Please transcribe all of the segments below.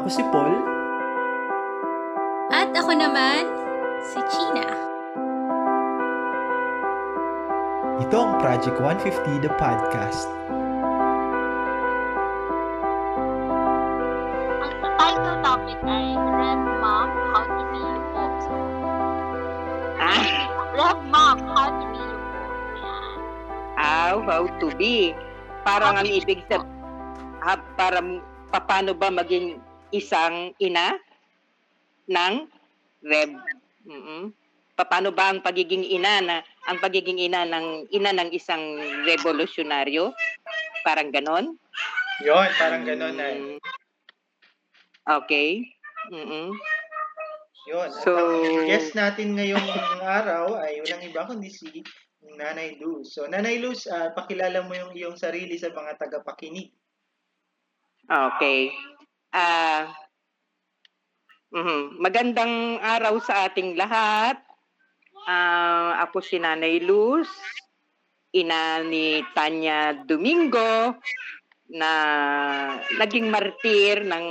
Ako si Paul. At ako naman, si China. Ito ang Project 150 The Podcast. Ang title topic ay Red Mom, How to Be You Ah, Red Mom, How to Be You. Yan. ah, how to be. Parang ang ibig sa ha, para paano ba maging isang ina ng Reb. mm Paano ba ang pagiging ina na ang pagiging ina ng ina ng isang revolusyonaryo? Parang ganon? Yon, parang ganun na. Mm. Okay. Mm-mm. Yun. So- So, guest natin ngayong araw ay walang iba kundi si Nanay Luz. So, Nanay Luz, ah, pakilala mo yung iyong sarili sa mga tagapakinig. Okay. Ah mhm. Magandang araw sa ating lahat. Ah, ako si Nanay Luz, ina ni Tanya Domingo na naging martir ng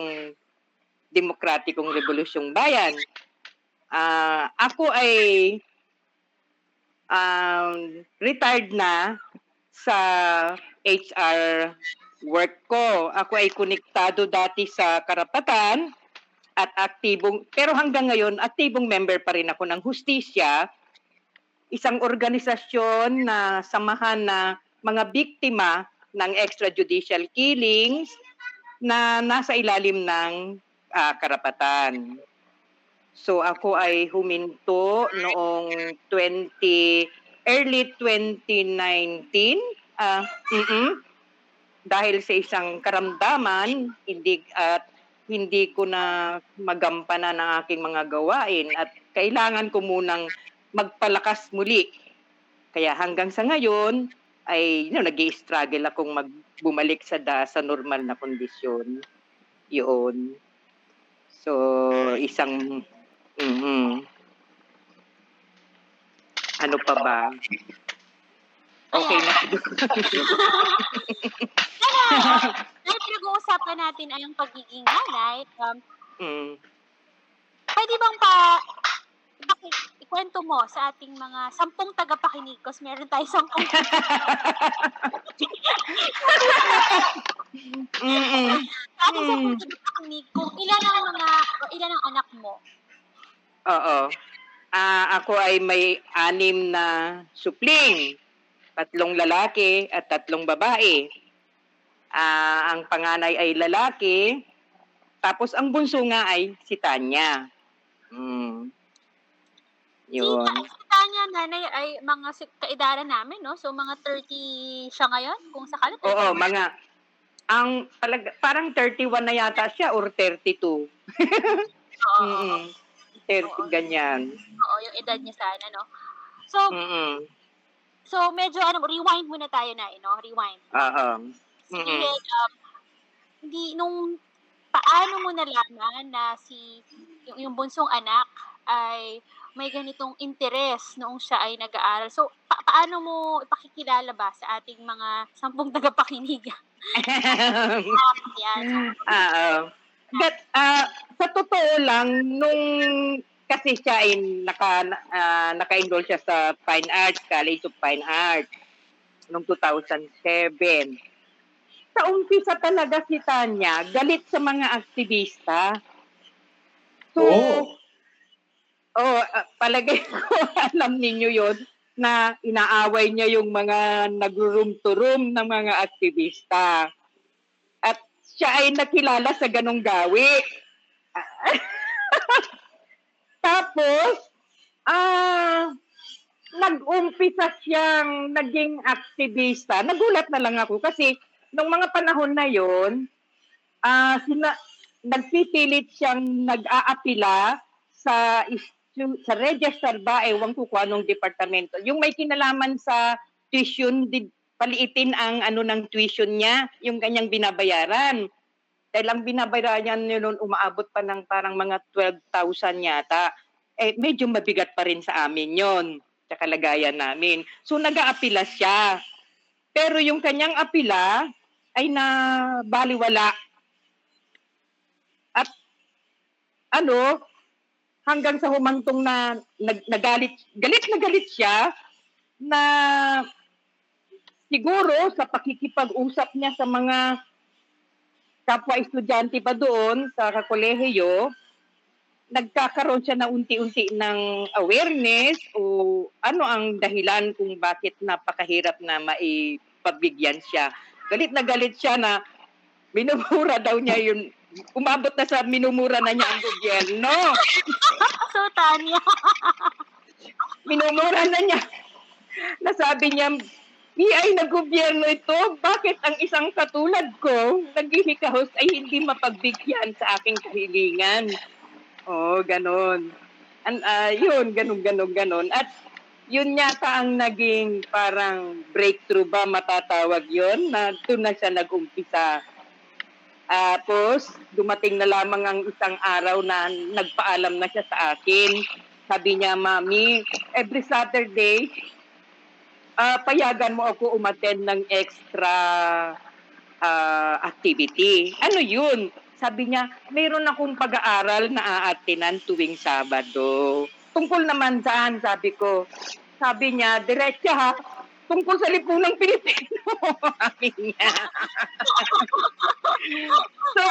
Demokratikong Revolusyong Bayan. Ah, ako ay um, retired na sa HR work ko. Ako ay konektado dati sa karapatan at aktibong, pero hanggang ngayon, aktibong member pa rin ako ng hustisya, isang organisasyon na samahan na mga biktima ng extrajudicial killings na nasa ilalim ng ah, karapatan. So ako ay huminto noong 20 early 2019 ah mm dahil sa isang karamdaman hindi at hindi ko na magampanan ng aking mga gawain at kailangan ko munang magpalakas muli. Kaya hanggang sa ngayon ay you know, nag-struggle akong magbumalik sa da, sa normal na kondisyon. Yun. So, isang mhm. Ano pa ba? Okay na. Nanay, dahil pinag-uusapan natin ay ang pagiging nanay, um, mm. pwede bang pa ikwento mo sa ating mga sampung tagapakinig kasi meron tayo sampung Mm-mm. sa ating sampung tagapakinig kung ilan ang mga o ilan ang anak mo. Oo. Ah, ako ay may anim na supling. Tatlong lalaki at tatlong babae. Ah, ang panganay ay lalaki. Tapos ang bunso nga ay si Tanya. Mm. Yun. Si, si Tanya, nanay, ay mga si- kaedaran namin, no? So, mga 30 siya ngayon, kung sakali. 30. Oo, mga ang palag, parang 31 na yata siya or 32. Oo, oo, Mm. 30 ganyan. oo, yung edad niya sana, no? So, Mm. So medyo, ano, rewind muna tayo na, no? Rewind. Oo. Sige, Mm-mm. um, hindi, nung, paano mo nalaman na si, yung, yung bunsong anak ay may ganitong interes noong siya ay nag-aaral. So, pa- paano mo ipakikilala ba sa ating mga sampung tagapakinig? Yan. Oo. But, ah, sa totoo lang, nung kasi siya ay naka, ah, naka-enroll siya sa Fine Arts, College of Fine Arts, noong 2007. Sa umpisa talaga si Tanya, galit sa mga aktivista. So, Oh. oh, ah, palagay ko, alam ninyo yon na inaaway niya yung mga nag-room to room ng mga aktivista. At siya ay nakilala sa ganong gawi. Tapos, ah, nag-umpisa siyang naging aktivista. Nagulat na lang ako kasi nung mga panahon na yon, ah, sina, nagpipilit siyang nag-aapila sa sa register ba, ewan ko kung anong departamento. Yung may kinalaman sa tuition, di, paliitin ang ano ng tuition niya, yung kanyang binabayaran. Dahil ang binabayaran niya noon umaabot pa ng parang mga 12,000 yata. Eh, medyo mabigat pa rin sa amin yon sa kalagayan namin. So, nag-aapila siya. Pero yung kanyang apila ay na baliwala. At ano, hanggang sa humantong na nag, nagalit, galit na galit siya na siguro sa pakikipag-usap niya sa mga kapwa estudyante pa doon sa kakolehiyo, nagkakaroon siya na unti-unti ng awareness o ano ang dahilan kung bakit napakahirap na maipabigyan siya. Galit na galit siya na minumura daw niya yun. Umabot na sa minumura na niya ang gobyerno. So, Tanya. Minumura na niya. Nasabi niya, ay na gobyerno ito, bakit ang isang katulad ko, naghihikahos ay hindi mapagbigyan sa aking kahilingan? Oo, oh, ganon. An, uh, yun, ganon, ganon, ganon. At yun yata ang naging parang breakthrough ba matatawag yun, na doon na siya nag-umpisa. Tapos, dumating na lamang ang isang araw na nagpaalam na siya sa akin. Sabi niya, Mami, every Saturday, uh, payagan mo ako umattend ng extra uh, activity. Ano yun? Sabi niya, mayroon akong pag-aaral na aatinan tuwing Sabado. Tungkol naman saan, sabi ko. Sabi niya, diretsa ha, tungkol sa lipunang Pilipino. so,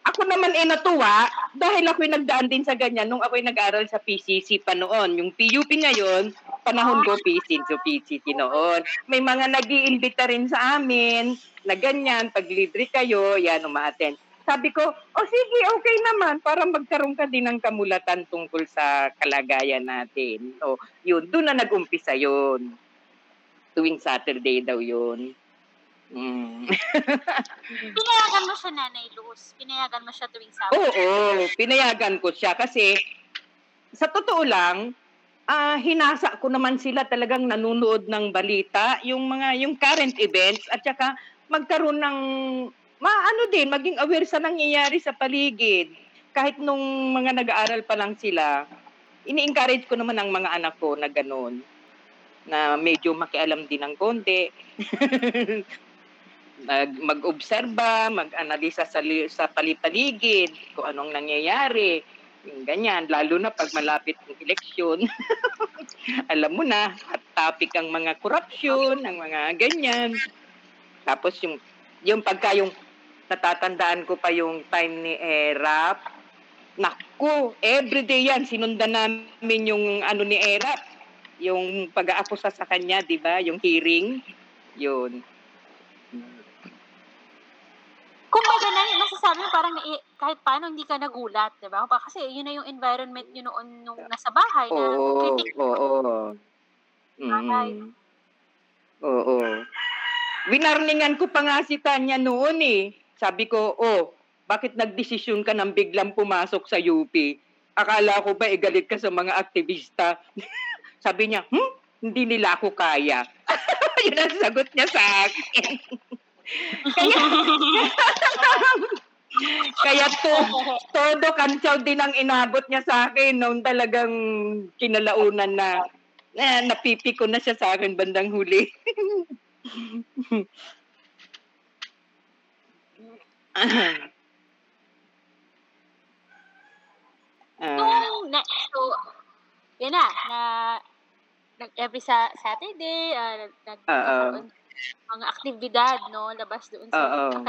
ako naman ay natuwa dahil ako'y nagdaan din sa ganyan nung ako'y nag-aral sa PCC pa noon. Yung PUP ngayon, panahon ko PCC, so PCC noon. May mga nag iimbita rin sa amin na ganyan, pag libre kayo, yan, umaattend. Sabi ko, oh sige, okay naman, para magkaroon ka din ng kamulatan tungkol sa kalagayan natin. So, yun, doon na nag-umpisa yun. Tuwing Saturday daw yun. Mm. Pinayagan mo siya, Nanay Luz. Pinayagan mo siya tuwing Sabado. Oo, pinayagan ko siya kasi sa totoo lang, ah hinasa ko naman sila talagang nanonood ng balita, yung mga yung current events at saka magkaroon ng maano din, maging aware sa nangyayari sa paligid. Kahit nung mga nag-aaral pa lang sila, ini-encourage ko naman ang mga anak ko na gano'n na medyo makialam din ng konti. mag, mag-obserba, mag-analisa sa, sa palipaligid, kung anong nangyayari. Ganyan, lalo na pag malapit ng eleksyon. Alam mo na, at topic ang mga corruption, ang mga ganyan. Tapos yung, yung pagka yung natatandaan ko pa yung time ni Erap, naku, everyday yan, sinundan namin yung ano ni Erap, yung pag-aakusa sa kanya, di ba? Yung hearing, yun kung baga na, masasabi mo parang kahit paano hindi ka nagulat, di ba? Kasi yun na yung environment yun noon nung nasa bahay na Oo, critic oo. Bahay. Mm. Oo. Winarningan ko pa nga si Tanya noon eh. Sabi ko, oh, bakit nagdesisyon ka nang biglang pumasok sa UP? Akala ko ba eh, galit ka sa mga aktivista? Sabi niya, hmm? Hindi nila ako kaya. Yun ang sagot niya sa akin. kaya, kaya to, todo kantsaw din ang inabot niya sa akin nung talagang kinalaunan na na napipi ko na siya sa akin bandang huli. Uh, Nung, na, so, yun na, na, nag, every sa Saturday, uh, nag, uh, mga aktibidad, no, labas doon sa Oo.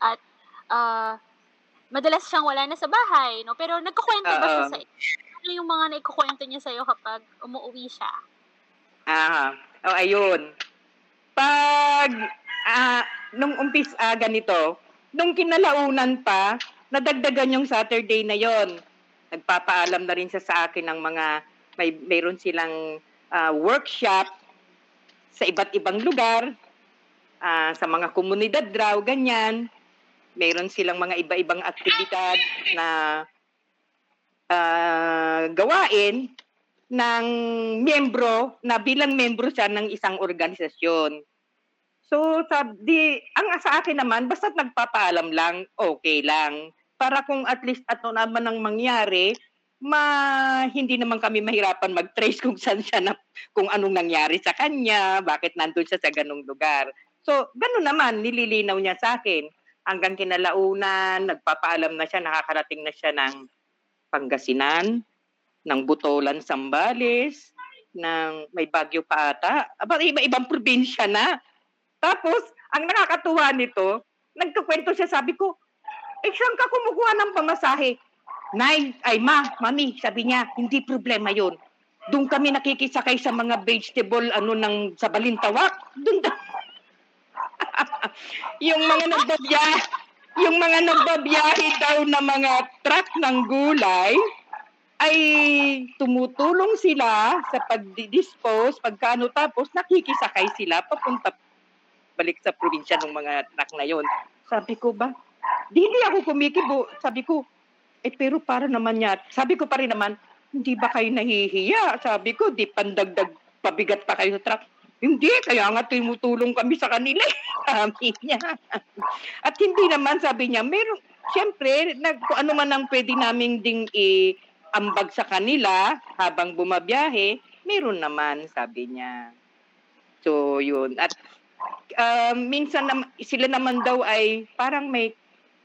At uh, madalas siyang wala na sa bahay, no? Pero nagkukwento ba siya Oo. sa ano yung mga naikukwento niya sa'yo kapag umuwi siya? Ah, oh, ayun. Pag ah, nung umpis ah, ganito, nung kinalaunan pa, nadagdagan yung Saturday na yon. Nagpapaalam na rin siya sa akin ng mga may mayroon silang ah, workshop sa iba't ibang lugar, uh, sa mga komunidad raw, ganyan. Mayroon silang mga iba-ibang aktibidad na uh, gawain ng miyembro na bilang miyembro siya ng isang organisasyon. So, sabi, ang sa akin naman, basta nagpapaalam lang, okay lang. Para kung at least ato naman ang mangyari, ma hindi naman kami mahirapan mag-trace kung saan siya na kung anong nangyari sa kanya, bakit nandun siya sa ganung lugar. So, ganun naman nililinaw niya sa akin. hanggang kinalaunan, nagpapaalam na siya, nakakarating na siya ng Pangasinan, ng Butolan, Sambales, ng may Bagyo pa ata. Aba, iba-ibang probinsya na. Tapos, ang nakakatuwa nito, nagkakwento siya, sabi ko, eh, saan ka kumukuha ng pamasahe? Nay, ay ma, mami, sabi niya, hindi problema yon. Doon kami nakikisakay sa mga vegetable ano ng sa Balintawak. Doon da- yung mga nagbabiyahe, yung mga nagbabiyahe daw na mga truck ng gulay ay tumutulong sila sa pag-dispose, pagkano tapos nakikisakay sila papunta balik sa probinsya ng mga truck na yon. Sabi ko ba, di hindi ako kumikibo. Sabi ko, eh pero para naman niya, sabi ko pa rin naman, hindi ba kayo nahihiya? Sabi ko, di pandagdag pabigat pa kayo sa truck. Hindi, kaya nga tumutulong kami sa kanila. Sabi niya. At hindi naman, sabi niya, meron, siyempre, nag, kung ano man ang pwede naming ding i-ambag sa kanila habang bumabiyahe, meron naman, sabi niya. So, yun. At uh, minsan nam- sila naman daw ay parang may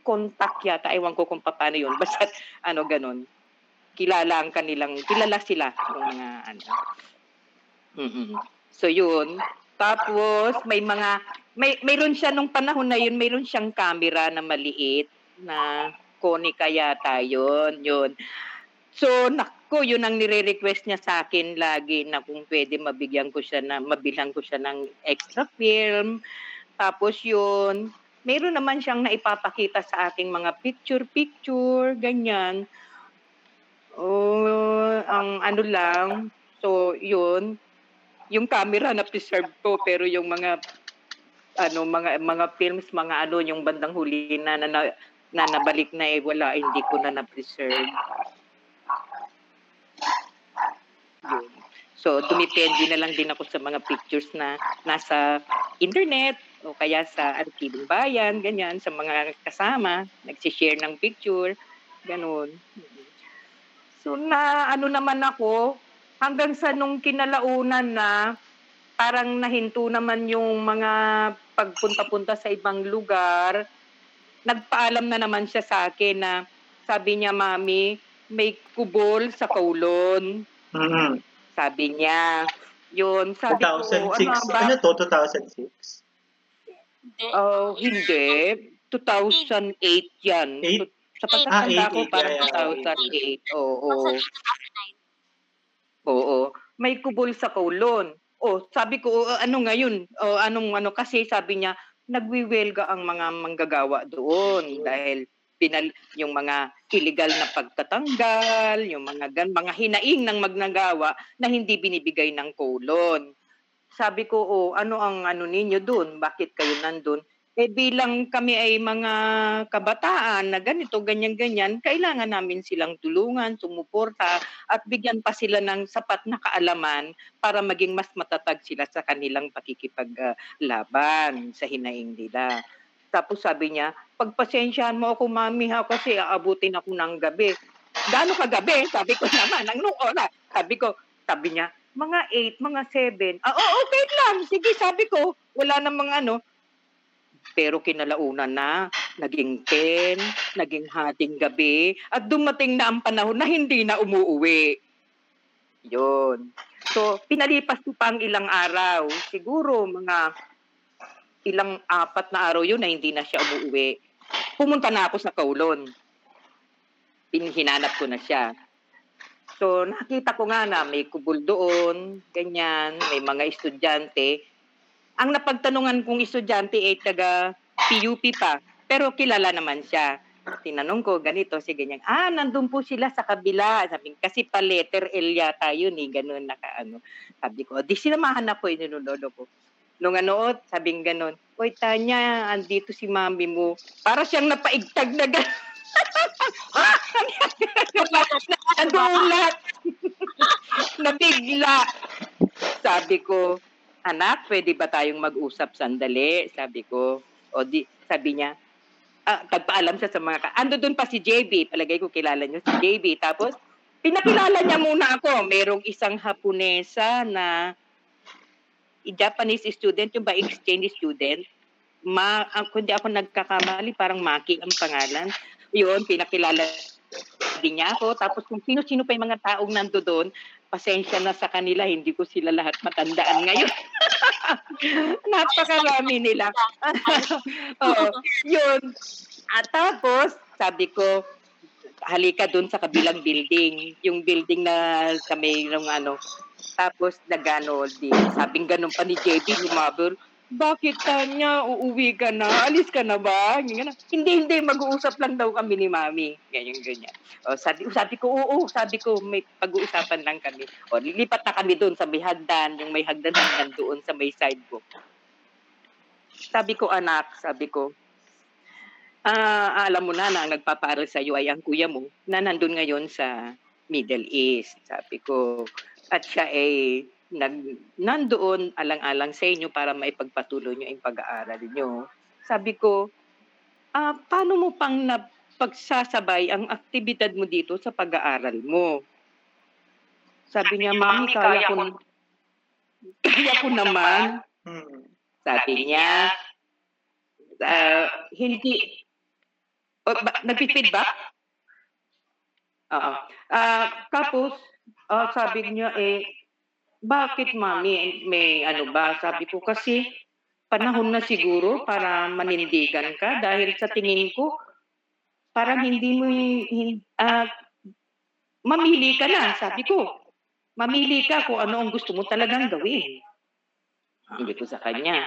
contact yata. Ewan ko kung paano yun. Basta, ano, ganun. Kilala ang kanilang, kilala sila ng mga, ano. mm So, yun. Tapos, may mga, may, mayroon siya nung panahon na yun, mayroon siyang camera na maliit na Konica yata yun, yun. So, nako, yun ang nire-request niya sa akin lagi na kung pwede mabigyan ko siya na, mabilang ko siya ng extra film. Tapos yun, meron naman siyang naipapakita sa aking mga picture-picture, ganyan. Oh, ang ano lang, so yun, yung camera na preserve ko pero yung mga ano mga mga films mga ano yung bandang huli na na, na, na nabalik na eh wala hindi ko na na-preserve. Yun. So dumipende na lang din ako sa mga pictures na nasa internet o kaya sa archibong bayan, ganyan, sa mga kasama, nagsishare ng picture, ganun. So na ano naman ako, hanggang sa nung kinalaunan na parang nahinto naman yung mga pagpunta-punta sa ibang lugar, nagpaalam na naman siya sa akin na sabi niya, Mami, may kubol sa Kaulon. Mhm. Sabi niya, yun, sabi ko, 2006. ano ba? Ano to? 2006? Hindi. Oh, hindi. 2008 yan. Eight? Sa Ah, pagkakanda eight, ko, parang Yeah, yeah, 2008. Oo. Basta 2009. Oo. May kubol sa Kaulon. Oh, sabi ko, "Oh, ano ngayon? Oh, anong ano kasi sabi niya, nagwiwelga ang mga manggagawa doon dahil pinal yung mga illegal na pagtatanggal, yung mga gan mga hinaing ng magnagawa na hindi binibigay ng kolon. Sabi ko, oh, ano ang ano ninyo doon? Bakit kayo nandun? Eh bilang kami ay mga kabataan na ganito, ganyan-ganyan, kailangan namin silang tulungan, sumuporta, at bigyan pa sila ng sapat na kaalaman para maging mas matatag sila sa kanilang pakikipaglaban sa hinaing nila. Tapos sabi niya, pagpasensyahan mo ako, mami, ha, kasi aabutin ako ng gabi. Gaano kagabi? Sabi ko naman, ang nung oras. Sabi ko, sabi niya, mga 8, mga 7. Ah, oh, okay lang. Sige, sabi ko, wala namang ano. Pero kinalaunan na, naging 10, naging hating gabi, at dumating na ang panahon na hindi na umuuwi. Yun. So, pinalipas ko pa ang ilang araw. Siguro mga ilang apat na araw yun na hindi na siya umuwi. Pumunta na ako sa Kaulon. Pinhinanap ko na siya. So, nakita ko nga na may kubol doon, ganyan, may mga estudyante. Ang napagtanungan kong estudyante ay taga PUP pa, pero kilala naman siya. Tinanong ko, ganito, si ganyan, ah, nandun po sila sa kabila. Sabi, kasi pa letter L yata yun eh, ganun naka ano. Sabi ko, di sinamahan ako, inunulolo ko. Nung ano, sabing ganun, Oy, Tanya, andito si mami mo. Para siyang napaigtag na gano'n. Nadulat. Nabigla. Sabi ko, anak, pwede ba tayong mag-usap sandali? Sabi ko, o di, sabi niya, ah, tagpaalam siya sa mga, ka- ando doon pa si JB, palagay ko kilala niyo si JB. Tapos, pinakilala niya muna ako. Merong isang Haponesa na Japanese student, yung ba exchange student, Ma, ah, kundi ako nagkakamali, parang Maki ang pangalan. Yun, pinakilala din niya ako. Tapos kung sino-sino pa yung mga taong nando doon, pasensya na sa kanila, hindi ko sila lahat matandaan ngayon. Napakarami nila. Oo, yun. At tapos, sabi ko, halika doon sa kabilang building. Yung building na sa may ng ano. Tapos nagano di. Sabing ganun pa ni JB lumabor. Bakit Tanya, uuwi ka na? Alis ka na ba? Ganyan. Hindi, hindi. Mag-uusap lang daw kami ni Mami. Ganyan, ganyan. O, sabi, sabi ko, oo, sabi ko, may pag-uusapan lang kami. O, lilipat na kami doon sa may hagdan, yung may hagdan hagdan doon sa may sidewalk. Sabi ko, anak, sabi ko, ah, alam mo na na ang nagpapaaral sa iyo ay ang kuya mo na nandun ngayon sa Middle East. Sabi ko, at siya ay nag, nandoon alang-alang sa inyo para maipagpatuloy nyo yung pag-aaral nyo. Sabi ko, ah, paano mo pang napagsasabay ang aktibidad mo dito sa pag-aaral mo? Sabi niya, Mami, kaya ko, kaya ko naman. Hmm. Sabi niya, ah, hindi, o, ba, nagpi-feedback? Oo. Ah, tapos, ah, sabi niya, eh, bakit mami, may ano ba? Sabi ko, kasi panahon na siguro para manindigan ka dahil sa tingin ko, parang hindi mo, ah, mamili ka na, sabi ko. Mamili ka kung ano ang gusto mo talagang gawin. Hindi ko sa kanya.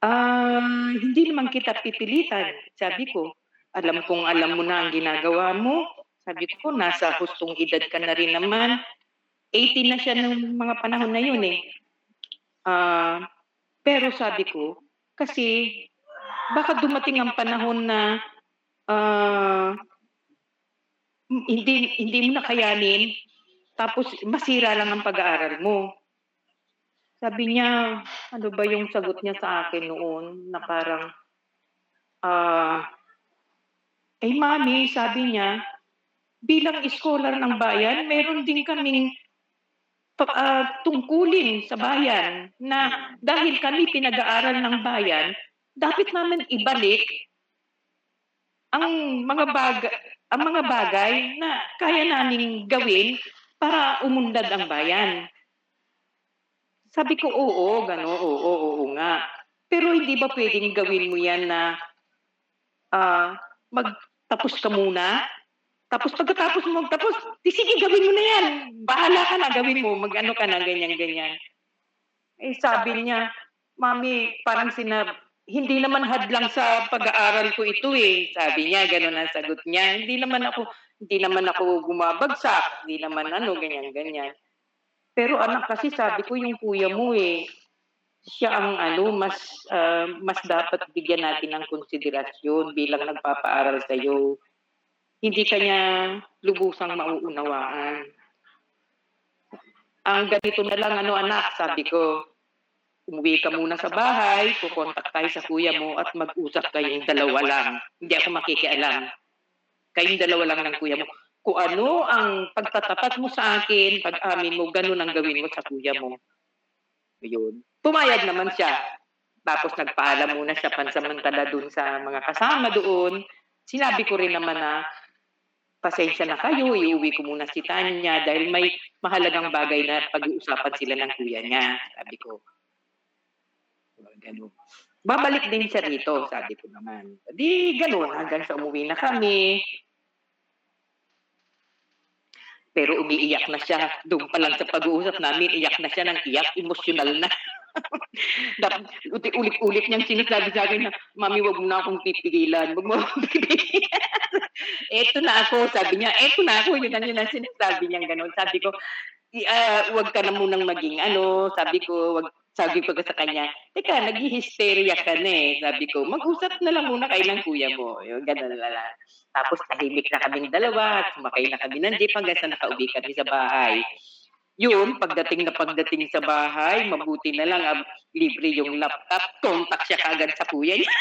Ah, hindi naman kita pipilitan, sabi ko. Alam kong alam mo na ang ginagawa mo. Sabi ko, nasa hustong edad ka na rin naman. 18 na siya ng mga panahon na yun eh. Ah, pero sabi ko, kasi baka dumating ang panahon na ah, hindi hindi mo na kayanin tapos masira lang ang pag-aaral mo. Sabi niya, ano ba yung sagot niya sa akin noon na parang ah eh mami, sabi niya, bilang scholar ng bayan, meron din kaming uh, tungkulin sa bayan na dahil kami pinag-aaral ng bayan, dapat namin ibalik ang mga bagay, ang mga bagay na kaya naming gawin para umundad ang bayan. Sabi ko, oo, gano, oo, oo, oo nga. Pero hindi ba pwedeng gawin mo yan na uh, magtapos ka muna? Tapos pagkatapos mo magtapos, di sige, gawin mo na yan. Bahala ka na, gawin mo. Mag-ano ka na, ganyan-ganyan. Eh, sabi niya, Mami, parang sinab hindi naman hadlang sa pag-aaral ko ito eh. Sabi niya, gano'n ang sagot niya. Hindi naman ako, hindi naman ako gumabagsak. Hindi naman ano, ganyan-ganyan. Pero anak, kasi sabi ko yung kuya mo eh, siya ang ano, mas uh, mas dapat bigyan natin ng konsiderasyon bilang nagpapaaral sa iyo. Hindi kanya lubusang mauunawaan. Ang ganito na lang ano anak, sabi ko, umuwi ka muna sa bahay, kukontak tayo sa kuya mo at mag-usap kayong dalawa lang. Hindi ako makikialam. Kayong dalawa lang ng kuya mo. Kung ano ang pagtatapat mo sa akin, pag-amin mo, ganun ang gawin mo sa kuya mo. Yun. Pumayag naman siya. Tapos nagpaalam muna siya pansamantala dun sa mga kasama doon. Sinabi ko rin naman na pasensya na kayo, iuwi ko muna si Tanya dahil may mahalagang bagay na pag-uusapan sila ng kuya niya. Sabi ko, Ganun. Babalik din siya rito, sabi ko naman. Di ganun, hanggang sa umuwi na kami. Pero umiiyak na siya. Doon pa lang sa pag-uusap namin, iyak na siya ng iyak, emosyonal na. Ulit-ulit niyang sinasabi sa akin na, Mami, wag mo na akong pipigilan. Wag mo akong pipigilan. eto na ako, sabi niya. Eto na ako. Yun ang yun ang sinasabi niya ganun. Sabi ko, uh, wag ka na munang maging ano. Sabi ko, wag sabi ko sa kanya, teka, nag-hysteria ka na eh. Sabi ko, mag-usap na lang muna kayo ng kuya mo. Yung ganun na lang. Tapos tahimik na kaming dalawa, sumakay na kami ng jeep hanggang sa nakauwi kami sa bahay. Yun, pagdating na pagdating sa bahay, mabuti na lang, uh, libre yung laptop, contact siya kagad sa kuya niya.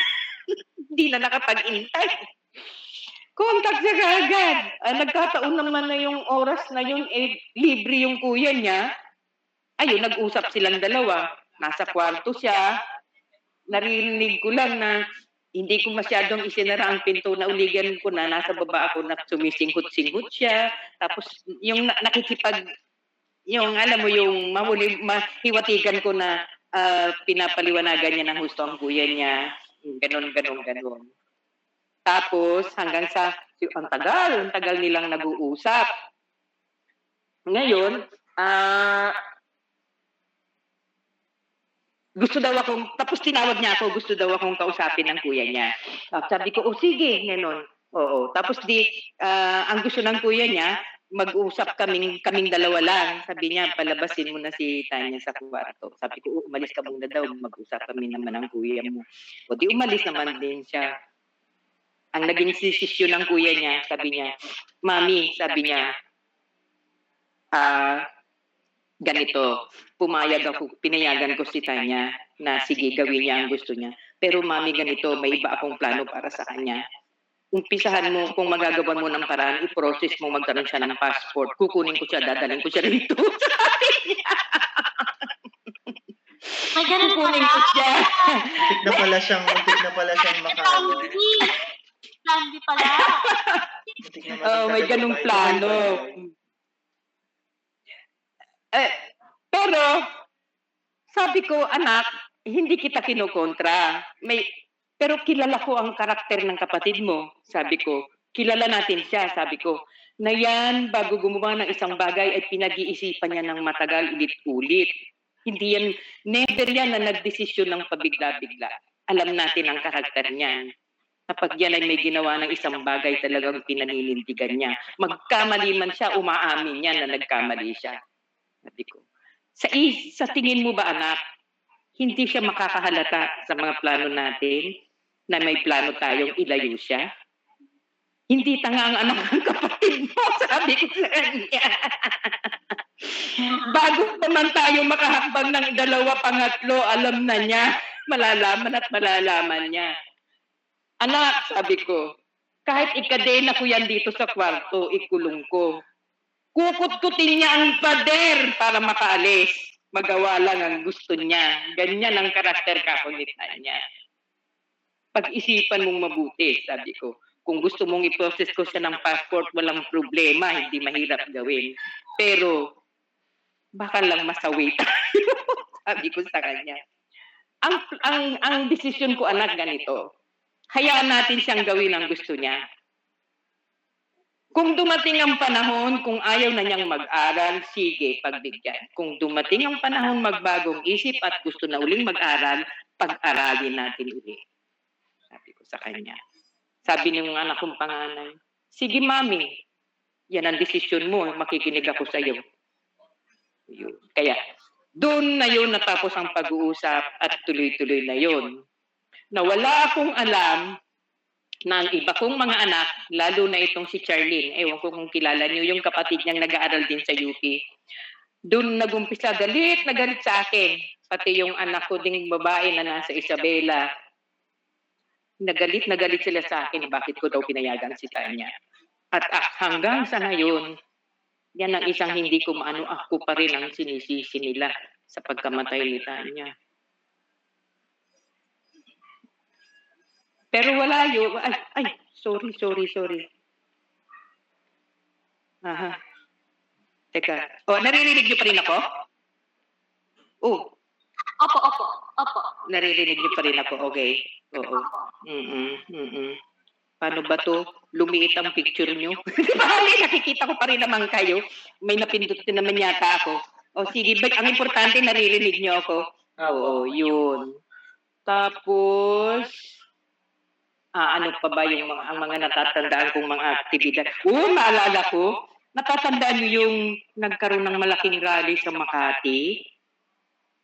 Hindi na nakapag-intay. Contact siya kagad. Uh, nagkataon naman na yung oras na yun, eh, libre yung kuya niya. Ayun, nag-usap silang dalawa nasa kwarto siya, naririnig ko lang na hindi ko masyadong isinara ang pinto na uligan ko na nasa baba ako na sumisingkot-singkot siya. Tapos yung na- nakikipag, yung alam mo yung mahuli, mahiwatigan ko na ah, pinapaliwanagan niya ng gusto ang kuya niya. Ganon, ganon, ganon. Tapos hanggang sa, ang tagal, ang tagal nilang nag-uusap. Ngayon, ah, gusto daw akong, tapos tinawag niya ako, gusto daw akong kausapin ng kuya niya. Tapos sabi ko, oh sige, ganon. Oo. Tapos di, ah, ang gusto ng kuya niya, mag-usap kaming, kaming dalawa lang. Sabi niya, palabasin mo na si Tanya sa kwarto. Sabi ko, oh, umalis ka muna daw, mag-usap kami naman ng kuya mo. O di umalis naman din siya. Ang naging desisyon ng kuya niya, sabi niya, Mami, sabi niya, ah, ganito, pumayag ako, pinayagan ko si Tanya na sige, gawin niya ang gusto niya. Pero mami, ganito, may iba akong plano para sa kanya. Umpisahan mo, kung magagawan mo ng paraan, i-process mo magkaroon siya ng passport. Kukunin ko siya, dadalhin ko siya rito. Sabi niya. May ganun Kukunin pala. ko siya. Muntik na pala siyang, muntik na pala siyang makano. Candy. Candy pala. Oh, may ganung plano. Eh, pero, sabi ko, anak, hindi kita kinukontra. May, pero kilala ko ang karakter ng kapatid mo. Sabi ko, kilala natin siya. Sabi ko, na yan, bago gumawa ng isang bagay, ay pinag-iisipan niya ng matagal, ulit-ulit. Hindi yan, never yan na nagdesisyon ng pabigla-bigla. Alam natin ang karakter niyan. Kapag yan ay may ginawa ng isang bagay, talagang pinaninindigan niya. Magkamali man siya, umaamin niya na nagkamali siya. Sabi ko, sa, is- sa tingin mo ba anak, hindi siya makakahalata sa mga plano natin na may plano tayong ilayo siya? Hindi tanga ang anak ng kapatid mo, sabi ko sa kanya. Bago naman tayo makahakbang ng dalawa, pangatlo, alam na niya, malalaman at malalaman niya. Anak, sabi ko, kahit ikadena ko yan dito sa kwarto, ikulong ko. Kukutkutin niya ang pader para makaalis. Magawa lang ang gusto niya. Ganyan ang karakter kakunitan niya. Pag-isipan mong mabuti, sabi ko. Kung gusto mong i-process ko siya ng passport, walang problema, hindi mahirap gawin. Pero, baka lang masawi tayo, sabi ko sa kanya. Ang, ang, ang desisyon ko, anak, ganito. Hayaan natin siyang gawin ang gusto niya. Kung dumating ang panahon, kung ayaw na niyang mag-aral, sige, pagbigyan. Kung dumating ang panahon magbagong isip at gusto na uling mag-aral, pag-aralin natin uli. Sabi ko sa kanya. Sabi ng anak kong panganay, sige mami, yan ang desisyon mo, makikinig ako sa iyo. Yun. Kaya, doon na yun natapos ang pag-uusap at tuloy-tuloy na yun. Na wala akong alam ang iba kong mga anak, lalo na itong si Charlene, ewan ko kung kilala niyo, yung kapatid niyang nag-aaral din sa UP. Doon nagumpisa, galit na galit sa akin. Pati yung anak ko ding babae na nasa Isabela, nagalit na galit sila sa akin, bakit ko daw pinayagan si Tanya. At ah, hanggang sa ngayon, yan ang isang hindi ko maano, ako pa rin ang sinisisi nila sa pagkamatay ni Tanya. Pero wala yun. Ay, ay, sorry, sorry, sorry. Aha. Teka. Oh, naririnig niyo pa rin ako? Oh, Opo, opo, opo. naririnig niyo pa rin ako. Okay. Oo. Mm-mm, mm-mm. Paano ba to? Lumiit ang picture niyo. Bali, nakikita ko pa rin naman kayo. May napindot din naman yata ako. O sige, ba- ang importante naririnig niyo ako. Oo, yun. Tapos, ah, ano pa ba yung mga, ang mga natatandaan kong mga aktibidad? Oo, maalala ko. Natatandaan niyo yung nagkaroon ng malaking rally sa Makati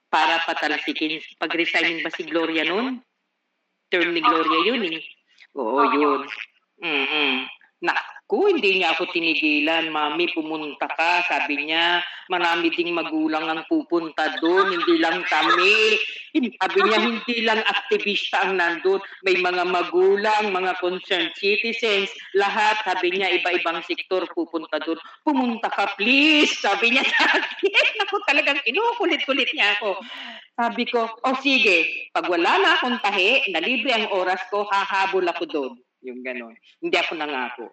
para patalsikin. Pag-resigning ba si Gloria noon? Term ni Gloria yun eh. Oo, yun. Mm-mm. Na, Hindi niya ako tinigilan. Mami, pumunta ka. Sabi niya, marami ding magulang ang pupunta doon. Hindi lang kami. Sabi niya, hindi lang aktivista ang nandun. May mga magulang, mga concerned citizens, lahat. Sabi niya, iba-ibang sektor pupunta doon. Pumunta ka, please. Sabi niya sa akin. Naku, talagang kinukulit-kulit niya ako. Sabi ko, oh sige, pag wala na akong tahi, na libre ang oras ko, hahabol ako doon. Yung gano'n. Hindi ako nangako.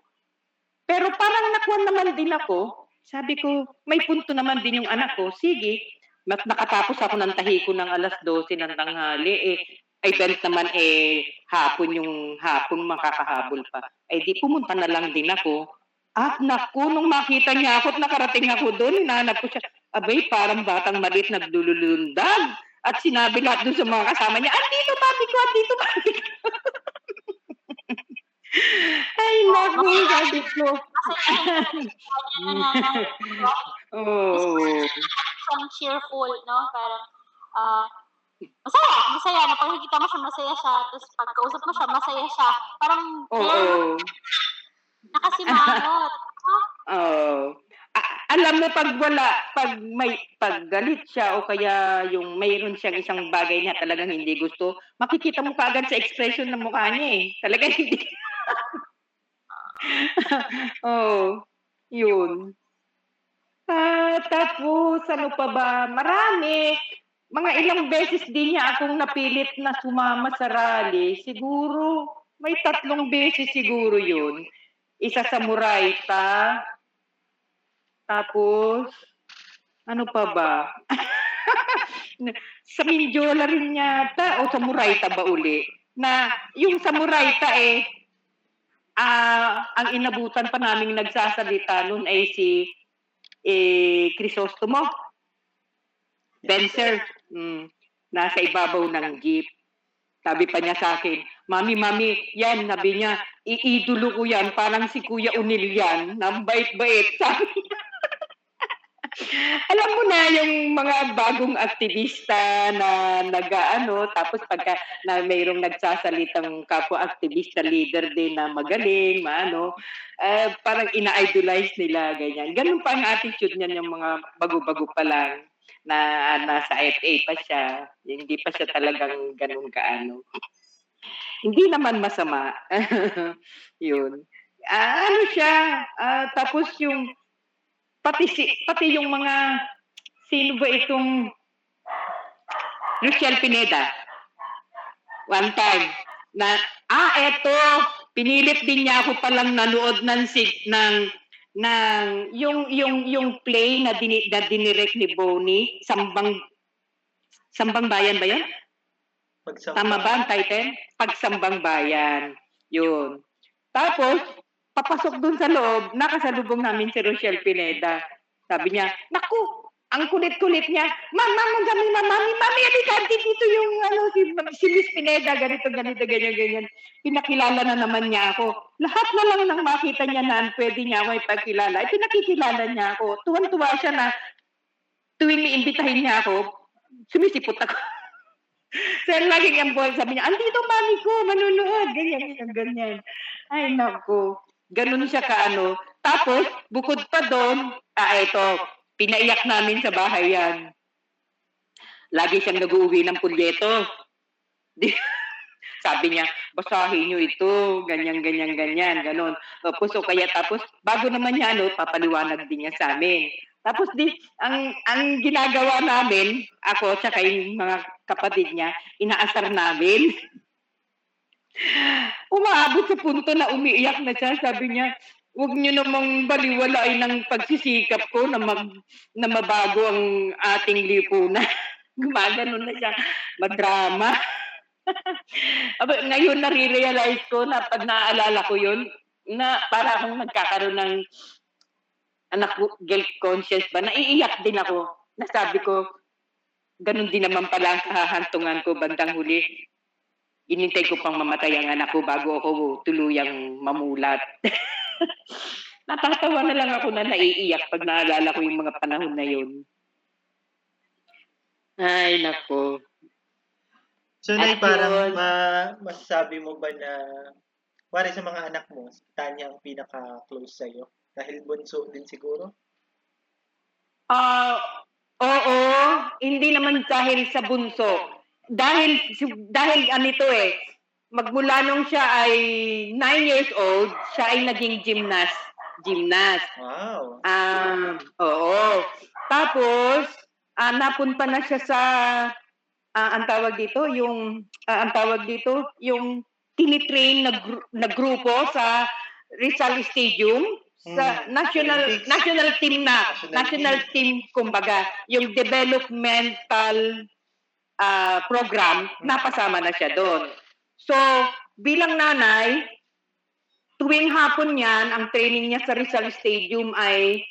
Pero parang nakuha naman din ako. Sabi ko, may punto naman din yung anak ko. Sige, mat nakatapos ako ng tahi ko ng alas 12 ng tanghali. Eh, event naman eh, hapon yung hapon makakahabol pa. Eh di pumunta na lang din ako. At naku, nung makita niya ako at nakarating ako doon, hinanap ko siya. Abay, parang batang maliit nagdululundag. At sinabi lahat doon sa mga kasama niya, andito mami ko, andito mami ko. Ay, naku, sabi ko. Oo. Siyang cheerful, no? Parang, ah, masaya, masaya. Na pag nakikita mo siya, masaya siya. Tapos pag kausap mo siya, masaya siya. Parang, Oo. nakasimangot. Oo. A- alam mo pag wala, pag may pag galit siya o kaya yung mayroon siyang isang bagay na talagang hindi gusto, makikita mo kaagad sa expression ng mukha niya eh. Talagang hindi. oh, yun. Ah, tapos ano pa ba? Marami. Mga ilang beses din niya akong napilit na sumama sa rally. Siguro, may tatlong beses siguro yun. Isa sa Murayta, tapos, ano pa ba? sa Mindiola rin yata, o sa Murayta ba uli? Na yung sa Murayta eh, ah ang inabutan pa naming nagsasalita noon ay si eh, Crisostomo. Benzer, mm, nasa ibabaw ng jeep. Sabi pa niya sa akin, Mami, Mami, yan, sabi niya, iidolo ko yan, parang si Kuya Unil yan, na bait-bait. Alam mo na yung mga bagong aktivista na nag-ano, tapos pagka na mayroong nagsasalitang kapwa aktivista leader din na magaling, maano, eh, parang ina-idolize nila, ganyan. Ganun pa ang attitude niyan yung mga bago-bago pa lang na nasa FA pa siya. Hindi pa siya talagang ganun kaano. Hindi naman masama. Yun. Ah, ano siya? Ah, tapos yung pati si, pati yung mga sino ba itong Luciel Pineda. One time na ah eto pinilit din niya ako palang nanood ng sig ng ng yung yung yung play na dini, na dinirect ni Bonnie Sambang Sambang Bayan ba 'yon? Pagsamba. Tama ba ang title? Pagsambang Bayan. Yun. Tapos, papasok dun sa loob, nakasalubong namin si Rochelle Pineda. Sabi niya, naku, ang kulit-kulit niya, mama, magami na, mami, mami, alika, dito yung, ano, si, si Miss Pineda, ganito, ganito, ganyan, ganyan. Pinakilala na naman niya ako. Lahat na lang nang makita niya na pwede niya ako ipagkilala, ay pinakikilala niya ako. Tuwan-tuwa siya na tuwing iimbitahin niya ako, sumisipot ako. So, laging ang boy, sabi niya, andito mami ko, manunood, ganyan, ganyan, ganyan. Ay, nako. Ganun siya kaano. Tapos, bukod pa doon, ah, ito, pinaiyak namin sa bahay yan. Lagi siyang nag-uwi ng pulyeto. Sabi niya, basahin niyo ito, ganyan, ganyan, ganyan, ganun. Tapos, o kaya tapos, bago naman niya, ano, papaliwanag din niya sa amin. Tapos di, ang, ang ginagawa namin, ako at yung mga kapatid niya, inaasar namin. Umaabot sa punto na umiiyak na siya. Sabi niya, huwag niyo namang baliwalain ng pagsisikap ko na, mag, na mabago ang ating lipunan. Gumagano na siya. Madrama. Aba, ngayon nare-realize ko na pag naaalala ko yun, na para akong nagkakaroon ng anak ko, guilt conscious ba, naiiyak din ako. Nasabi ko, ganun din naman pala ang kahahantungan ko bandang huli. Inintay ko pang mamatay ang anak ko bago ako tuluyang mamulat. Natatawa na lang ako na naiiyak pag naalala ko yung mga panahon na yun. Ay, nako. So, Nay, parang ma masasabi mo ba na Wari sa mga anak mo, si Tanya ang pinaka-close sa'yo. Dahil bunso din siguro. Ah, oo, hindi naman dahil sa bunso. Dahil dahil anito eh, magmula nung siya ay 9 years old, siya ay naging gymnast. Gymnast. Wow. Ah, oo. Tapos, ah, napunta na siya sa ah, ang tawag dito, yung ah, ang tawag dito, yung tinitrain na, gru- na grupo sa Rizal Stadium sa Hmm. national Olympics. national team na National national team kumbaga yung developmental ah, program napasama na siya doon. so bilang nanay tuwing hapon niyan ang training niya sa Rizal Stadium ay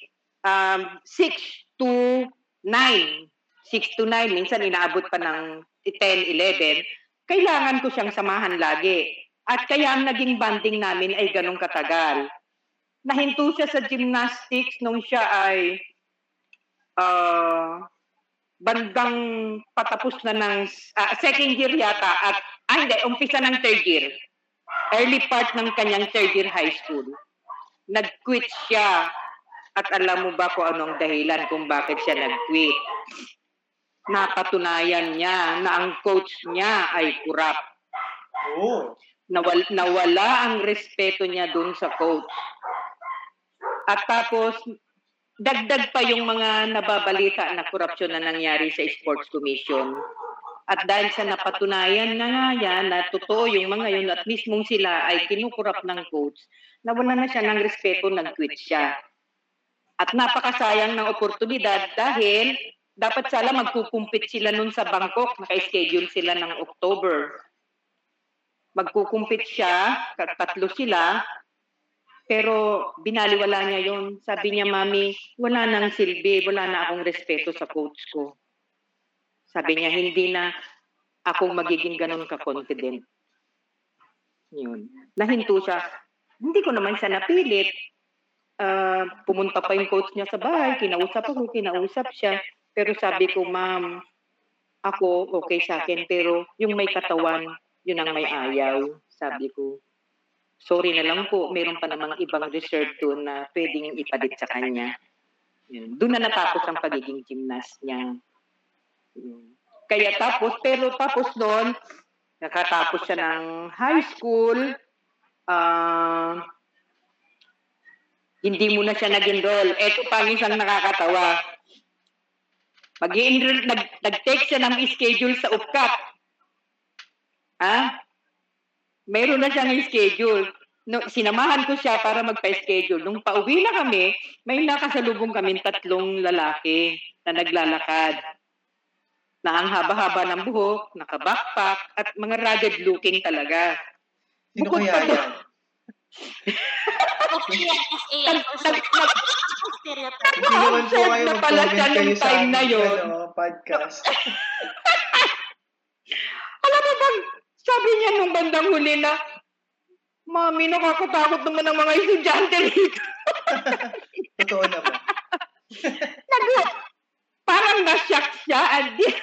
um, 6 to 9 6 to 9 minsan inaabot pa ng 10 11 kailangan ko siyang samahan lagi. At kaya ang naging banding namin ay ganong katagal. Nahinto siya sa gymnastics nung siya ay ah, bandang patapos na ng ah, second year yata at ah hindi, umpisa ng third year. Early part ng kanyang third year high school. Nag-quit siya at alam mo ba kung anong dahilan kung bakit siya nag-quit? Napatunayan niya na ang coach niya ay kurap. Oh. Nawal, nawala ang respeto niya dun sa coach. At tapos, dagdag pa yung mga nababalita na korupsyon na nangyari sa Sports Commission. At dahil sa napatunayan na nga yan, na totoo yung mga yun at mismong sila ay kinukurap ng coach, nawala na siya ng respeto, nag-quit siya. At napakasayang ng oportunidad dahil dapat sala magkukumpit sila nun sa Bangkok, naka-schedule sila ng October magkukumpit siya, tatlo sila, pero binaliwala niya yon. Sabi niya, Mami, wala nang silbi, wala na akong respeto sa coach ko. Sabi niya, hindi na ako magiging ganun ka-confident. Yun. Nahinto siya. Hindi ko naman siya napilit. Ah, pumunta pa yung coach niya sa bahay, kinausap ako, kinausap siya. Pero sabi ko, ma'am, ako okay sa akin, pero yung may katawan, yun ang may ayaw, sabi ko. Sorry na lang po, meron pa namang ibang reserve doon na pwedeng ipalit sa kanya. Yun. Doon na natapos ang pagiging gymnast niya. Yun. Kaya tapos, pero tapos doon, nakatapos siya ng high school, ah, hindi mo na siya nag-enroll. Ito pa minsan nakakatawa. mag enroll nag, nag-take siya ng schedule sa UPCAP. Ha? Meron na siyang schedule. No, sinamahan ko siya para magpa-schedule. Nung pauwi na kami, may nakasalubong kami tatlong lalaki na naglalakad. Na ang haba-haba ng buhok, naka-backpack, at mga rugged looking talaga. Sino Bukod kaya pa doon- yan? Kasi yan, SA yan, Nag- for nag- sure. nag- Stereotype. Kung sino man po Naka-observe kayo, na pala siya nung time na yun. ano, podcast. Alam mo bang, sabi niya nung bandang huli na, Mami, nakakatakot naman ang mga estudyante rito. Totoo naman. Nag, parang na-shock siya. at di-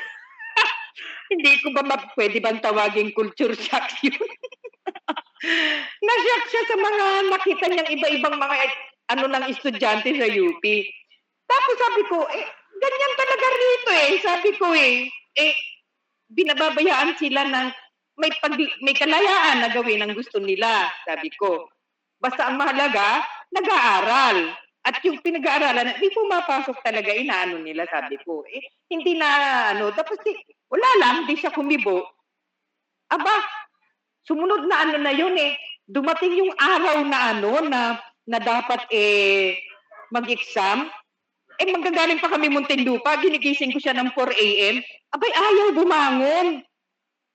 hindi ko ba ma- pwede bang tawaging culture shock yun? na-shock siya sa mga nakita niyang iba-ibang mga ano ng estudyante sa UP. Tapos sabi ko, eh, ganyan talaga rito eh. Sabi ko eh, eh, binababayaan sila ng may pag, may kalayaan na gawin ang gusto nila, sabi ko. Basta ang mahalaga, nag-aaral. At yung pinag-aaralan, hindi pumapasok talaga, inaano nila, sabi ko. Eh, hindi na, ano, tapos di, wala lang, hindi siya kumibo. Aba, sumunod na ano na yun eh. Dumating yung araw na ano, na, na dapat eh, mag-exam. Eh, magagaling pa kami Muntinlupa, ginigising ko siya ng 4 a.m. Abay, ayaw bumangon.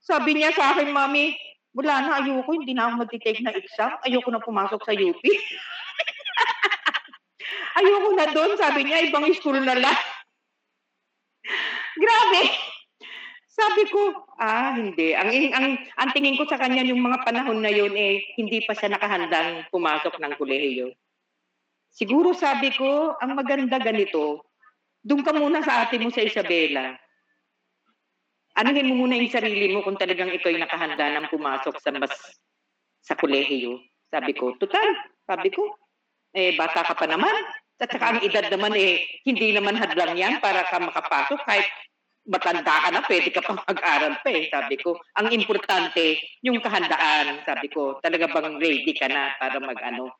Sabi niya sa akin, Mami, wala na, ayoko, hindi na ako mag-take na exam. Ayoko na pumasok sa UP. ayoko na doon, sabi niya, ibang school na lang. Grabe. Sabi ko, ah, hindi. Ang, ang, ang tingin ko sa kanya yung mga panahon na yun, eh, hindi pa siya nakahandang pumasok ng kolehiyo. Siguro sabi ko, ang maganda ganito, doon ka muna sa ate mo sa Isabela. Anuhin mo muna yung sarili mo kung talagang ikaw ay nakahanda ng pumasok sa mas sa kolehiyo. Sabi ko, total, sabi ko, eh, bata ka pa naman. At saka ang edad naman eh, hindi naman hadlang yan para ka makapasok kahit matanda ka na, pwede ka pa mag-aral pa eh. Sabi ko, ang importante, yung kahandaan. Sabi ko, talaga bang ready ka na para mag-ano?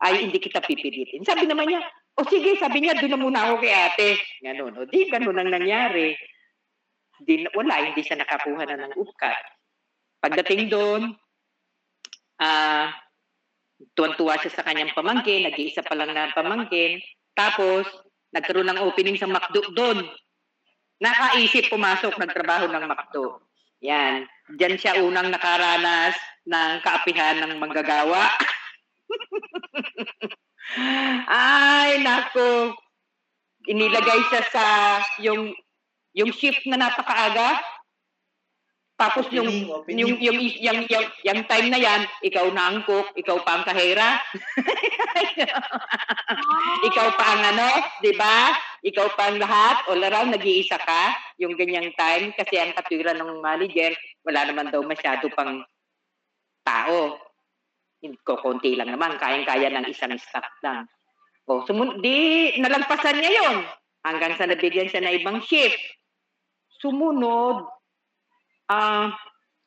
Ay, hindi kita pipilitin. Sabi naman niya, o sige, sabi niya, doon na muna ako kay ate. Ganun. O di, ganun ang nangyari. Di, wala, hindi siya nakakuha na ng upkat. Pagdating doon, ah, tuwan-tuwa siya sa kanyang pamangkin, nag-iisa pa lang na pamangkin. Tapos, nagkaroon ng opening sa McDo doon. Nakaisip pumasok, nagtrabaho ng McDo. Yan. Diyan siya unang nakaranas ng kaapihan ng manggagawa. Ay, nako. Inilagay siya sa yung yung shift na napakaaga. Tapos yung opening. yung yung yung yung, yung time na yan, ikaw na ang cook, ikaw pa ang kahera. ikaw pa ang ano, 'di ba? Ikaw pa ang lahat, all around nag-iisa ka, yung ganyang time kasi ang katwiran ng manager, wala naman daw masyado pang tao. Ko konti lang naman, kayang-kaya ng isang staff lang. O, sumun di nalagpasan niya 'yon hanggang sa nabigyan siya ng ibang shift. Sumunod, ah,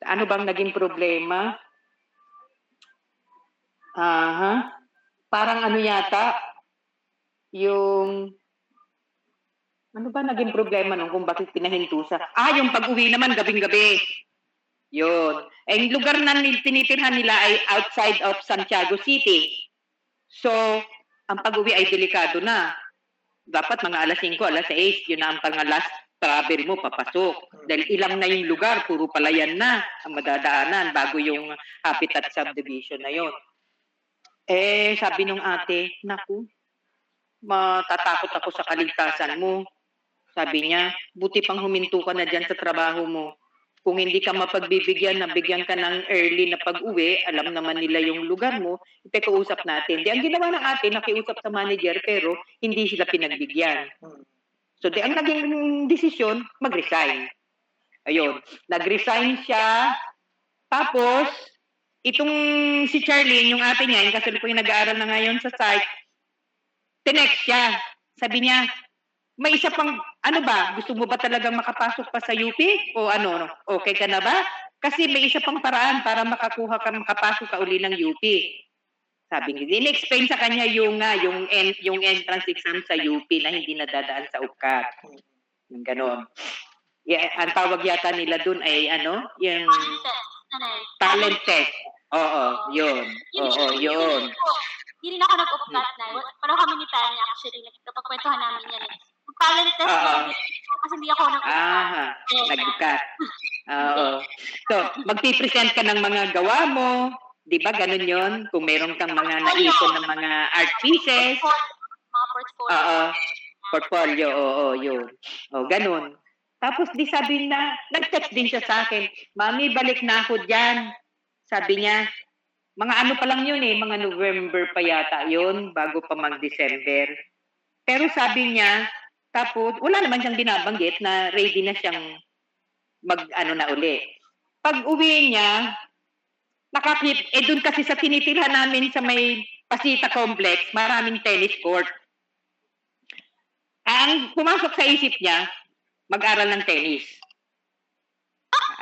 ano bang naging problema? Aha. Parang ano yata, yung ano ba naging problema nung kung bakit pinahintusa? Ah, yung pag-uwi naman gabing-gabi. Yun. Yung lugar na tinitirhan nila ay outside of Santiago City. So, ang pag-uwi ay delikado na. Dapat mga alas 5, alas 6, yun na ang pang last travel mo, papasok. Dahil ilang na yung lugar, puro palayan na ang madadaanan bago yung habitat subdivision na yon. Eh, sabi nung ate, naku, matatakot ako sa kaligtasan mo. Sabi niya, buti pang huminto ka na dyan sa trabaho mo. Kung hindi ka mapagbibigyan, nabigyan ka ng early na pag-uwi, alam naman nila yung lugar mo, ipekausap natin. Di, ang ginawa ng ate, nakiusap sa manager, pero hindi sila pinagbigyan. So, di, ang naging desisyon, mag-resign. Ayun, nag-resign siya. Tapos, itong si Charlene, yung ate niya, yung kasalukuyan nag-aaral na ngayon sa site, tinext siya. Sabi niya, may isa pang, ano ba, gusto mo ba talagang makapasok pa sa UP? O ano, okay ka na ba? Kasi may isa pang paraan para makakuha ka, makapasok ka uli ng UP. Sabi niya, in-explain sa kanya yung, nga, yung, en, yung entrance exam sa UP na hindi nadadaan sa UCAT. Yung ganon. Yeah, ang tawag yata nila dun ay ano, yung eh, talent test. Oo, yun. Oo, yun. Hindi rin ako nag-upcat na. Pero kami ni Tanya actually, napagkwentuhan namin yan. eh. Yung Talent test na, kasi hindi ako nag-upcat. Aha, nagbukat. Oo. So, magpipresent ka ng mga gawa mo, di ba ganun yon Kung meron kang mga naipon ng mga art pieces, Mga portfolio. oo, portfolio, oo, yun. O, ganun. Tapos di sabi na, nag-text din siya sa akin, Mami, balik na ako dyan. Sabi niya, mga ano pa lang yun eh, mga November pa yata yun, bago pa mag-December. Pero sabi niya, tapos wala naman siyang binabanggit na ready na siyang mag-ano na uli. Pag uwi niya, nakakip, eh doon kasi sa tinitirhan namin sa may Pasita Complex, maraming tennis court. Ang pumasok sa isip niya, mag-aral ng tennis.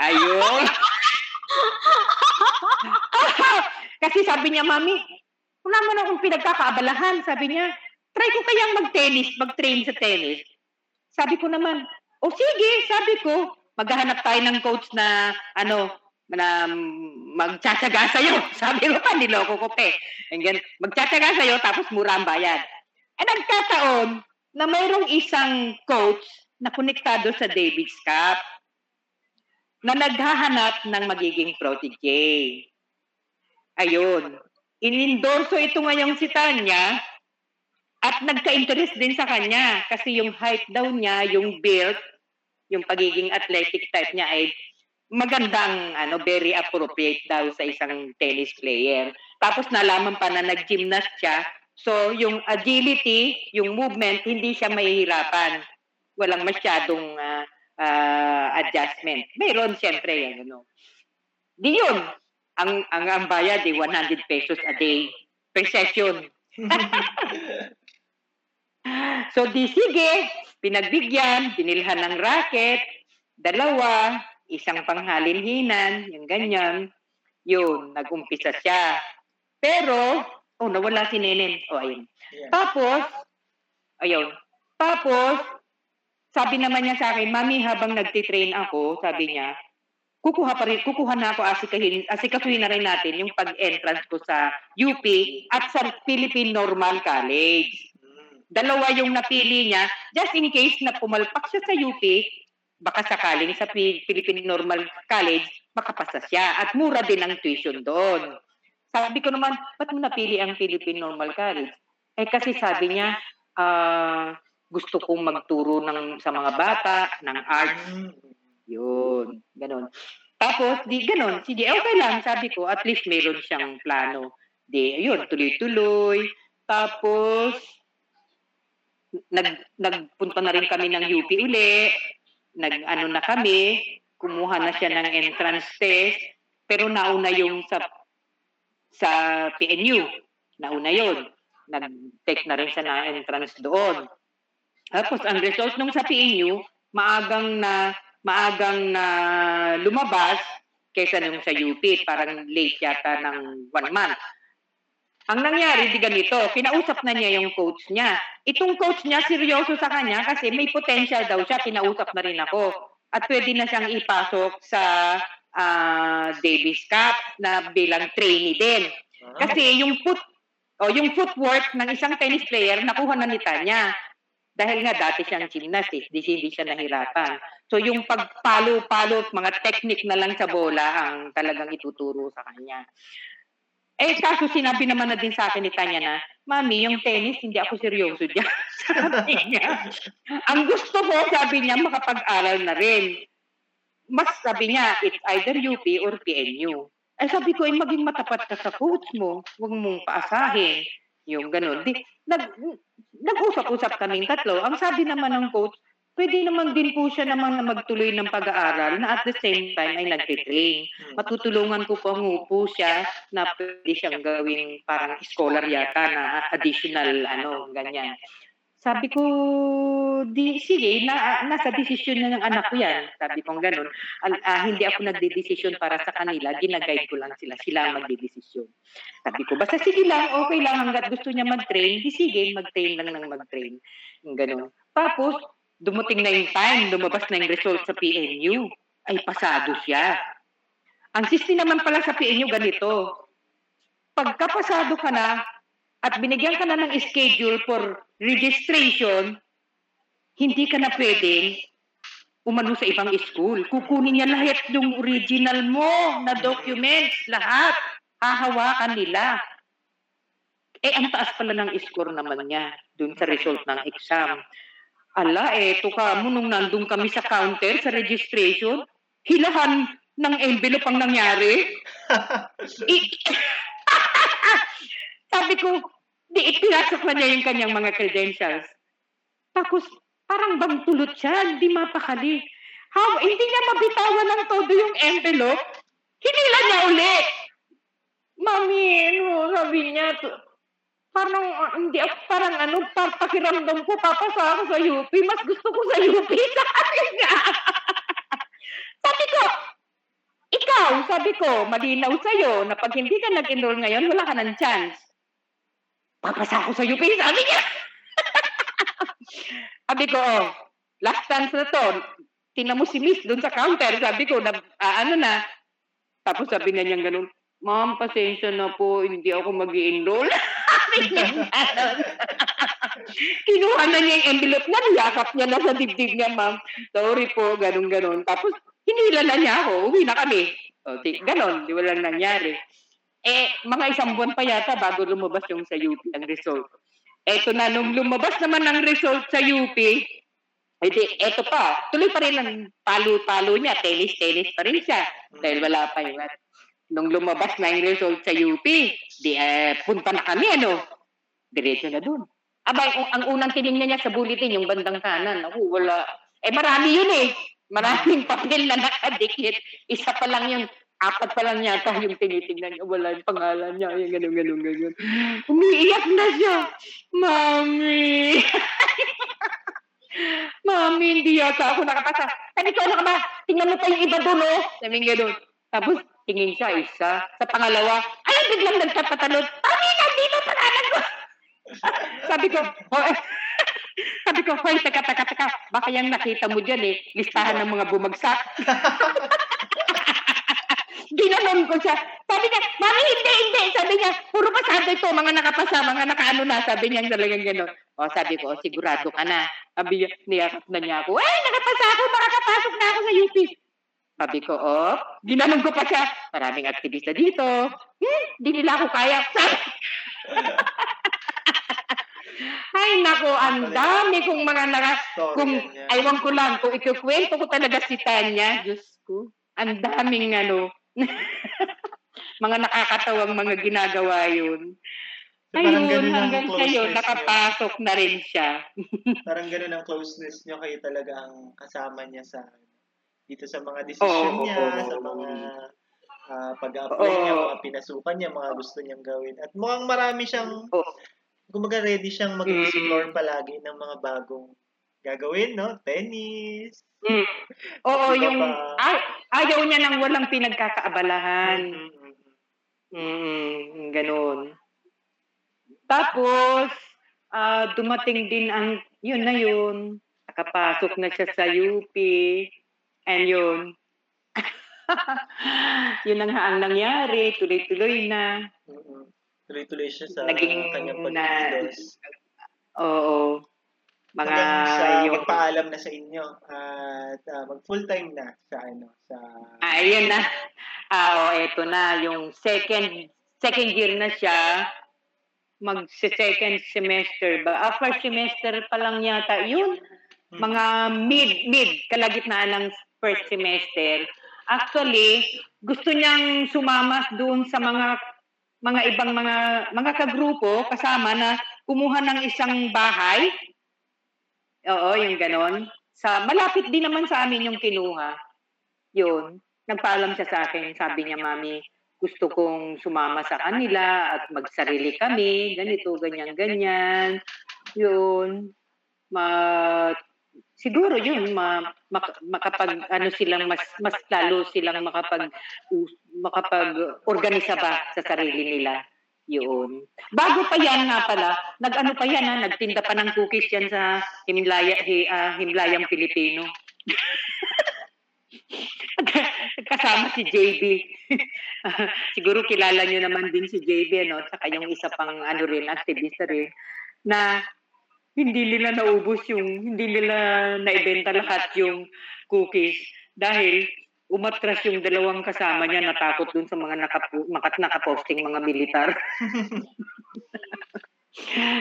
Ayun. Kasi sabi niya, Mami, wala mo na akong pinagkakaabalahan. Sabi niya, try ko kayang mag-tennis, mag-train sa tennis. Sabi ko naman, o sige, sabi ko, maghahanap tayo ng coach na, ano, na magtsatsaga sa'yo. Sabi ko pa, niloko ko pa eh. Then, magtsatsaga sa'yo, tapos mura ang bayad. Eh, nagkataon na mayroong isang coach na konektado sa David's Cup na naghahanap ng magiging protege. Ayun. Inindorso ito ngayong si Tanya at nagka-interest din sa kanya kasi yung height daw niya, yung build, yung pagiging athletic type niya ay magandang ano very appropriate daw sa isang tennis player. Tapos nalaman pa na nag-gymnast siya. So yung agility, yung movement, hindi siya mahihirapan. Walang masyadong ah, ah, adjustment. Mayroon siyempre yan, ano. Di yun. ang, ang, ang bayad ay 100 pesos a day per session. So di sige, pinagbigyan, binilhan ng racket, dalawa, isang panghalinhinan, yung ganyan. Yun, nag-umpisa siya. Pero, oh, nawala si Nenen. Oh, ayun. Yeah. Tapos, ayun. Tapos, sabi naman niya sa akin, Mami, habang nagtitrain ako, sabi niya, kukuha pa rin, kukuha na ako asikahin, asikasuhin na rin natin yung pag-entrance ko sa UP at sa Philippine Normal College. Mm. Dalawa yung napili niya, just in case na pumalpak siya sa UP, baka sakaling sa Pi- Philippine Normal College, makapasa siya. At mura din ang tuition doon. Sabi ko naman, ba't mo napili ang Philippine Normal College? Eh kasi sabi niya, ah, gusto kong magturo ng, sa mga bata ng arts. Mm. Yun, ganun. Tapos, di ganun. Sige, okay lang, sabi ko, at least meron siyang plano. Di, yun, tuloy-tuloy. Tapos, nag, nagpunta na rin kami ng UP uli. Nag, ano na kami, kumuha na siya ng entrance test. Pero nauna yung sa sa PNU. Nauna yun. Nag-take na rin siya ng entrance doon. Tapos, ang result nung sa PNU, maagang na maagang na lumabas kaysa nung sa UP. Parang late yata ng one month. Ang nangyari, di ganito, kinausap na niya yung coach niya. Itong coach niya, seryoso sa kanya kasi may potential daw siya, kinausap na rin ako. At pwede na siyang ipasok sa ah, Davis Cup na bilang trainee din. Kasi yung foot o yung footwork ng isang tennis player nakuha na ni Tanya. Dahil nga dati siyang gymnast eh, di hindi siya nahirapan. So yung pagpalo-palo, mga technique na lang sa bola ang talagang ituturo sa kanya. Eh kaso sinabi naman na din sa akin ni Tanya na, Mami, yung tennis, hindi ako seryoso dyan. sabi niya. Ang gusto ko, sabi niya, makapag-aral na rin. Mas sabi niya, it's either UP or PNU. Eh sabi ko, eh, maging matapat ka sa coach mo. Huwag mong paasahin. Yung ganun. Di, nag, nag-usap-usap kaming tatlo. Ang sabi naman ng coach, pwede naman din po siya naman na magtuloy ng pag-aaral na at the same time ay nagtitrain. Matutulungan ko po po siya na pwede siyang gawing parang scholar yata na additional ano, ganyan. Sabi ko, di, sige, na, nasa desisyon na ng anak ko yan. Sabi ko ganun. Al- ah, hindi ako nagdedesisyon para sa kanila, ginaguide ko lang sila. Sila ang magdedesisyon. Sabi ko, basta sige lang, okay lang hanggat gusto niya mag-train, di sige, mag-train lang ng mag-train. Ganun. Tapos, dumating na yung time, lumabas na yung result sa PNU. Ay, pasado siya. Ang system naman pala sa PNU ganito, pagkapasado ka na at binigyan ka na ng schedule for registration, hindi ka na pwedeng umano sa ibang school. Kukunin niya lahat yung original mo na documents, lahat. Hahawakan nila. Eh, ang taas pala ng score naman niya dun sa result ng exam. Ala, eto ka mo, nung nandun kami sa counter, sa registration, hilahan ng envelope ang nangyari. I- Sabi ko, di ipinasok na niya yung kanyang mga credentials. Tapos, parang bang tulot siya, hindi mapakali. How, hindi niya mabitawan ng todo yung envelope. Hinila niya uli. Mami, ano, sabi niya, to- parang, ah, hindi ako, parang ano, pa, pakiramdam ko, papasa ako sa UP. Mas gusto ko sa UP, sabi niya. sabi ko, ikaw, sabi ko, malinaw sa'yo na pag hindi ka nag-enroll ngayon, wala ka ng chance. Papasa ako sa UP, sabi niya. sabi ko, oh, last chance na to. Tingnan mo si Miss doon sa counter. Sabi ko, na, ah, ano na. Tapos sabi niya niyang ganun, Ma'am, pasensya na po, hindi ako mag enroll. Kinuha na niya yung envelope niya, niyakap niya na sa dibdib niya, ma'am. Sorry po, ganun-ganun. Tapos, hinila na niya ako, uwi na kami. O, di, ganun, di walang nangyari. Eh, mga isang buwan pa yata bago lumabas yung sa UP ang result. Eto na, nung lumabas naman ang result sa UP, edi, eto pa, tuloy pa rin ang palo-palo niya, tennis-tennis pa rin siya. Dahil wala pa yung Nung lumabas na yung result sa UP, di, eh, punta na kami, ano? Diretso na dun. Aba, ang, ang unang tinignan niya sa bulletin, yung bandang kanan. Ako, wala. Eh, marami yun eh. Maraming papel na nakadikit. Isa pa lang yung apat pa lang yata yung tinitingnan niya. Wala yung pangalan niya. Yung ganun, ganun, ganun. Umiiyak na siya. Mami. Mami, hindi yata ako nakapasa. Sabi ko, ano ka ba? Tingnan mo pa yung iba doon, oh. Sabi nga doon. Tapos, tingin siya, isa. Sa pangalawa, ay, biglang nagkapatalon. Mami, nandito pangalan ko. Sabi ko, oh, eh. Sabi ko, hoy, teka, teka, teka. Baka yung nakita mo dyan eh, listahan ng mga bumagsak. Ginanon ko siya. Sabi niya, Mami, hindi, hindi. Sabi niya, puro pasado ito, mga nakapasa, mga nakaano na. Sabi niya talagang gano'n. O, sabi ko, o, sigurado ka na. Sabi niya, niyakap na niya ako. Ay, nakapasa ako, makakapasok na ako sa UP. Sabi ko, oh, ginanon ko pa siya. Maraming aktivista dito. Hmm, di nila ako kaya. Ay, nako, ang dami kong mga. Story Kung, aywan ko lang, kung ikukwento ko talaga si Tanya, Diyos ko, ang daming ano, mga nakakatawang mga ginagawa yun. So, parang Ayun, ganun ang hanggang niyo. nakapasok na rin siya. Parang ganun ang closeness niyo. Kayo talaga ang kasama niya sa dito sa mga desisyon Oo, niya, oo. sa mga ah, pag-apply niya, Oo. mga pinasukan niya, mga gusto niyang gawin. At mukhang marami siyang, Oo. kumbaga ready siyang Mm. mag-explore palagi ng mga bagong gagawin, no? Tennis. Mm. Oo, yung ay, ayaw niya nang walang pinagkakaabalahan. Mm, mm, mm. Mm, ganun. Tapos, ah, dumating din ang, yun na yun, nakapasok na siya sa UP, and yun, yun ang ang nangyari, tuloy-tuloy na. Mm-mm. Tuloy-tuloy siya sa Naging kanyang na- pagkilos. Oo. Mga Hanggang sa yung, magpaalam na sa inyo at ah, mag full-time na sa ano sa ayun na. Ah, oh, eto na, yung second, second year na siya, mag second semester ba? Ah, first semester pa lang yata. Yun, Hmm. mga mid mid kalagitnaan ng first semester. Actually, gusto niyang sumama doon sa mga mga ibang mga mga kagrupo kasama na kumuha ng isang bahay. Oo, yung ganon. Sa malapit din naman sa amin yung kinuha. Yun. Nagpaalam siya sa akin, sabi niya, "Mami, gusto kong sumama sa kanila at magsarili kami, ganito, ganyan, ganyan." Yun. Ma siguro yun ma, mak- makapag ano silang mas mas lalo silang makapag makapag organisa ba sa sarili nila. Yun. Bago pa yan nga pala nag-ano pa yan ha, nagtinda pa ng cookies yan sa Himlaya hi, ah, Himlayang Pilipino. Kasama si JB siguro kilala nyo naman din si JB ano saka yung isa pang ano rin activist rin na hindi nila naubos yung, hindi nila naibenta lahat yung cookies dahil umatras yung dalawang kasama niya natakot dun sa mga makat nakaposting mga militar.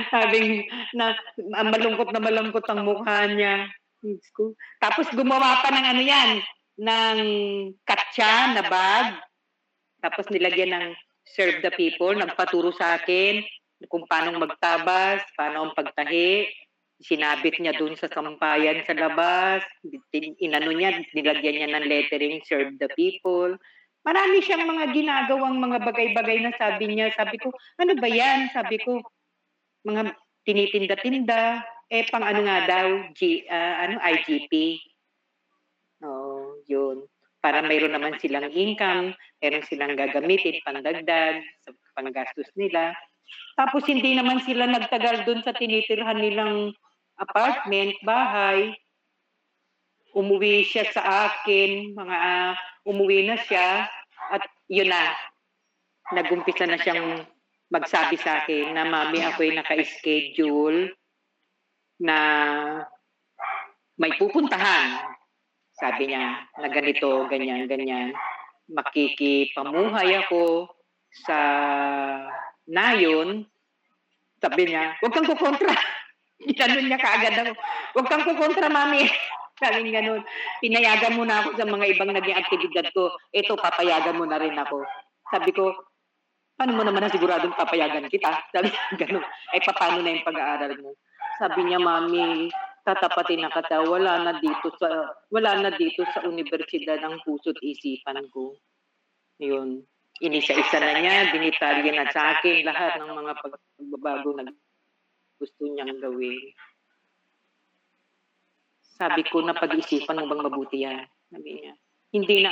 Sabing na malungkot na malungkot ang mukha niya. Tapos gumawa pa ng ano yan, ng katsa na bag. Tapos nilagyan ng serve the people, nagpaturo sa akin kung paano magtabas, paano ang pagtahi. Sinabit niya dun sa sampayan sa labas. Inano niya, nilagyan niya ng lettering, serve the people. Marami siyang mga ginagawang mga bagay-bagay na sabi niya. Sabi ko, ano ba yan? Sabi ko, mga tinitinda-tinda. Eh, pang ano nga daw, G, ah, ano, IGP. Oo, yun. Para mayroon naman silang income, meron silang gagamitin, pandagdag, sa panggastos nila. Tapos hindi naman sila nagtagal doon sa tinitirhan nilang apartment, bahay. Umuwi siya sa akin, mga ah, umuwi na siya at yun na. Nagumpisa na siyang magsabi sa akin na mami ako'y naka-schedule na may pupuntahan. Sabi niya na ganito, ganyan, ganyan. Makikipamuhay ako sa nayon. Sabi niya, huwag kang kukontra. Ginanon niya kaagad ako. Huwag kang kukontra, mami. Sabi niya ganun. Pinayagan mo na ako sa mga ibang naging aktibidad ko. Ito, papayagan mo na rin ako. Sabi ko, paano mo naman na siguradong papayagan kita? Sabi niya ganun. Eh, paano na yung pag-aaral mo? Sabi niya, mami, tatapatin na kata, wala na dito sa wala na dito sa universidad ang puso't isipan ko. Yun. Inisa-isa na niya, dinitalya na sa akin lahat ng mga pagbabago na gusto niyang gawin. Sabi ko na pag-isipan mo bang mabuti yan? Sabi niya. Hindi na,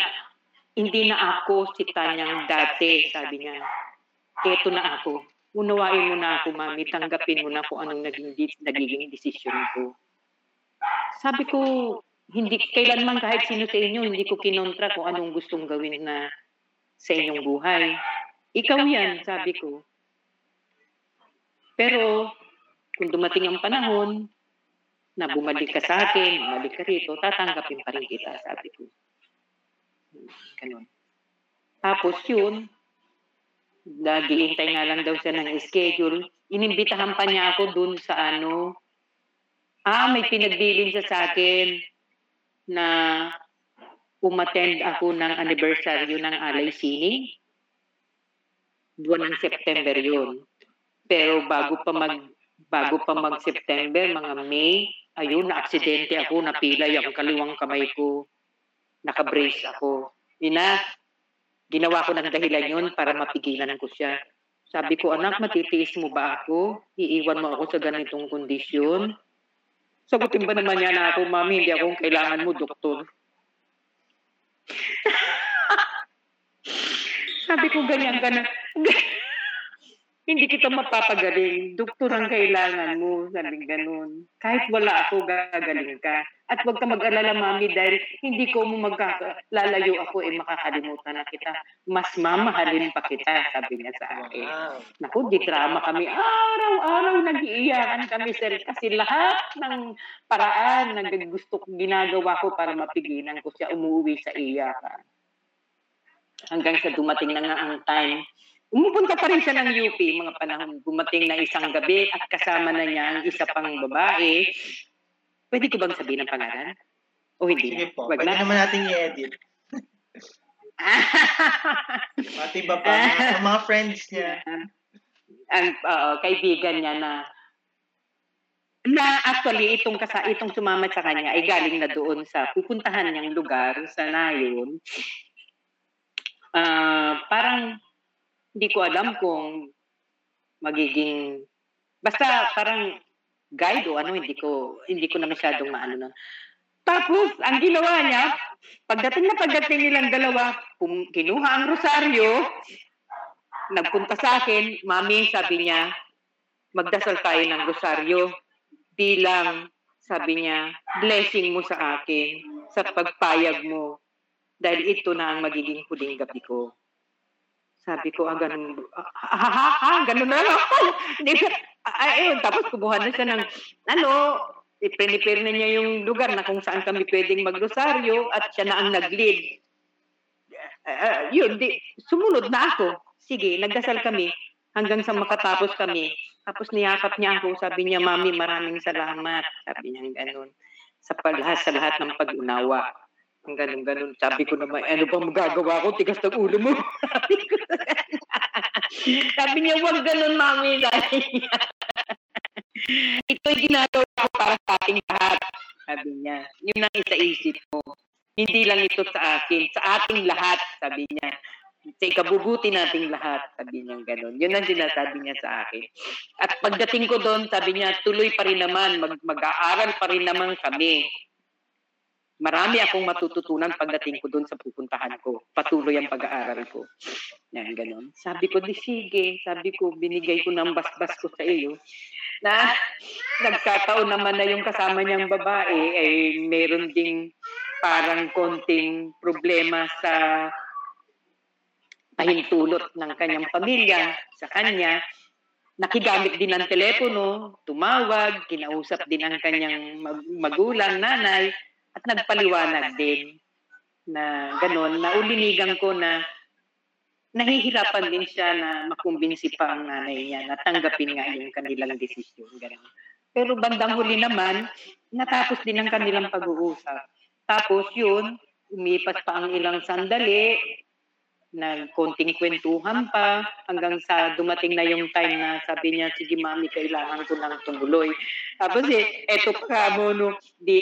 hindi na ako si Tanyang dati, sabi niya. Eto na ako. Unawain mo na ako, mami. Tanggapin mo na kung anong naging, nagiging desisyon ko. Sabi ko, hindi, kailanman kahit sino sa inyo, hindi ko kinontra kung anong gustong gawin na sa inyong buhay. Ikaw yan, sabi ko. Pero, kung dumating ang panahon, na bumalik ka sa akin, bumalik ka rito, tatanggapin pa rin kita, sabi ko. Ganun. Tapos yun, naghihintay nga lang daw siya ng schedule. Inimbitahan pa niya ako dun sa ano, ah, may pinagbilin siya sa akin na umattend ako ng anniversary ng Alay Sining. Buwan ng September yun. Pero bago pa mag bago pa mag-September, mga May, ayun, na-aksidente ako, napilay ang kaliwang kamay ko, nakabrace ako. Ina, ginawa ko ng dahilan yun para mapigilan ko siya. Sabi ko, anak, matitiis mo ba ako? Iiwan mo ako sa ganitong kondisyon? Sagutin ba naman niya na ako, mami, hindi akong kailangan mo, doktor. Sabi ko, ganyan ka na. hindi kita mapapagaling. Doktor ang kailangan mo. Sabi ganun. Kahit wala ako, gagaling ka. At huwag ka mag-alala, mami, dahil hindi ko mo magkalalayo ako, eh makakalimutan na kita. Mas mamahalin pa kita, sabi niya sa akin. Naku, di drama kami. Araw-araw nag-iiyakan kami, sir. Kasi lahat ng paraan na gusto ginagawa ko para mapigilan ko siya umuwi sa iyakan. Hanggang sa dumating na nga ang time Umupunta pa rin siya ng UP mga panahon. Gumating na isang gabi at kasama na niya ang isa pang babae. Pwede ko bang sabihin ang pangalan? O hindi? Sige po, Wag pwede na. naman natin i-edit. At iba pa, mga, mga friends niya. ang oo, kaibigan niya na na actually itong kasa itong sumama sa kanya ay galing na doon sa pupuntahan niyang lugar sa Nayon. Ah, parang hindi ko alam kung magiging basta parang guide o ano hindi ko hindi ko na masyadong maano nun. Tapos ang ginawa niya, pagdating na pagdating nilang dalawa, pum, kinuha ang rosaryo, nagpunta sa akin, mami, sabi niya, magdasal tayo ng rosaryo bilang, sabi niya, blessing mo sa akin sa pagpayag mo dahil ito na ang magiging huling gabi ko. Sabi ko, ah, ganun, ah, ha, ha, ha, ganun na lang ah, ayun, tapos kumuha na siya ng, ano, i-prepare na niya yung lugar na kung saan kami pwedeng magrosaryo at siya na ang nag-lead. Ah, yun, di, sumunod na ako. Sige, nagdasal kami hanggang sa makatapos kami. Tapos niyakap niya ako, sabi niya, Mami, maraming salamat. Sabi niya ganun. Sa palahas, sa lahat ng pag-unawa. Ang ganun-ganun. Sabi ko naman, ano bang magagawa ko? Tigas ng ulo mo. sabi ko niya, wag ganun, Mami. Niya. Ito'y ginagawa ko para sa ating lahat. Sabi niya. Yun ang isa-isip mo. Hindi lang ito sa akin, sa ating lahat, sabi niya. Sa ikabubuti nating lahat, sabi niya gano'n. Yun ang sinasabi niya sa akin. At pagdating ko doon, sabi niya, tuloy pa rin naman, mag- mag-aaral pa rin naman kami. Marami akong matututunan pagdating ko doon sa pupuntahan ko. Patuloy ang pag-aaral ko. Yan, gano'n. Sabi ko, di sige. Sabi ko, binigay ko ng basbas ko sa iyo. Na nagkataon naman na yung kasama niyang babae ay meron ding parang konting problema sa pahintulot ng kanyang pamilya sa kanya. Nakigamit din ng telepono, tumawag, kinausap din ang kanyang mag- magulang, nanay, at nagpaliwanag din na gano'n, na ulinigan ko na nahihirapan din siya na makumbinsi pa ang nanay niya na tanggapin nga yung kanilang desisyon. Ganun. Pero bandang huli naman, natapos din ang kanilang pag-uusap. Tapos yun, umipas pa ang ilang sandali, nagkonting kwentuhan pa, hanggang sa dumating na yung time na sabi niya, sige mami, kailangan ko ng tumuloy. Tapos eh, eto pa mo, no, di,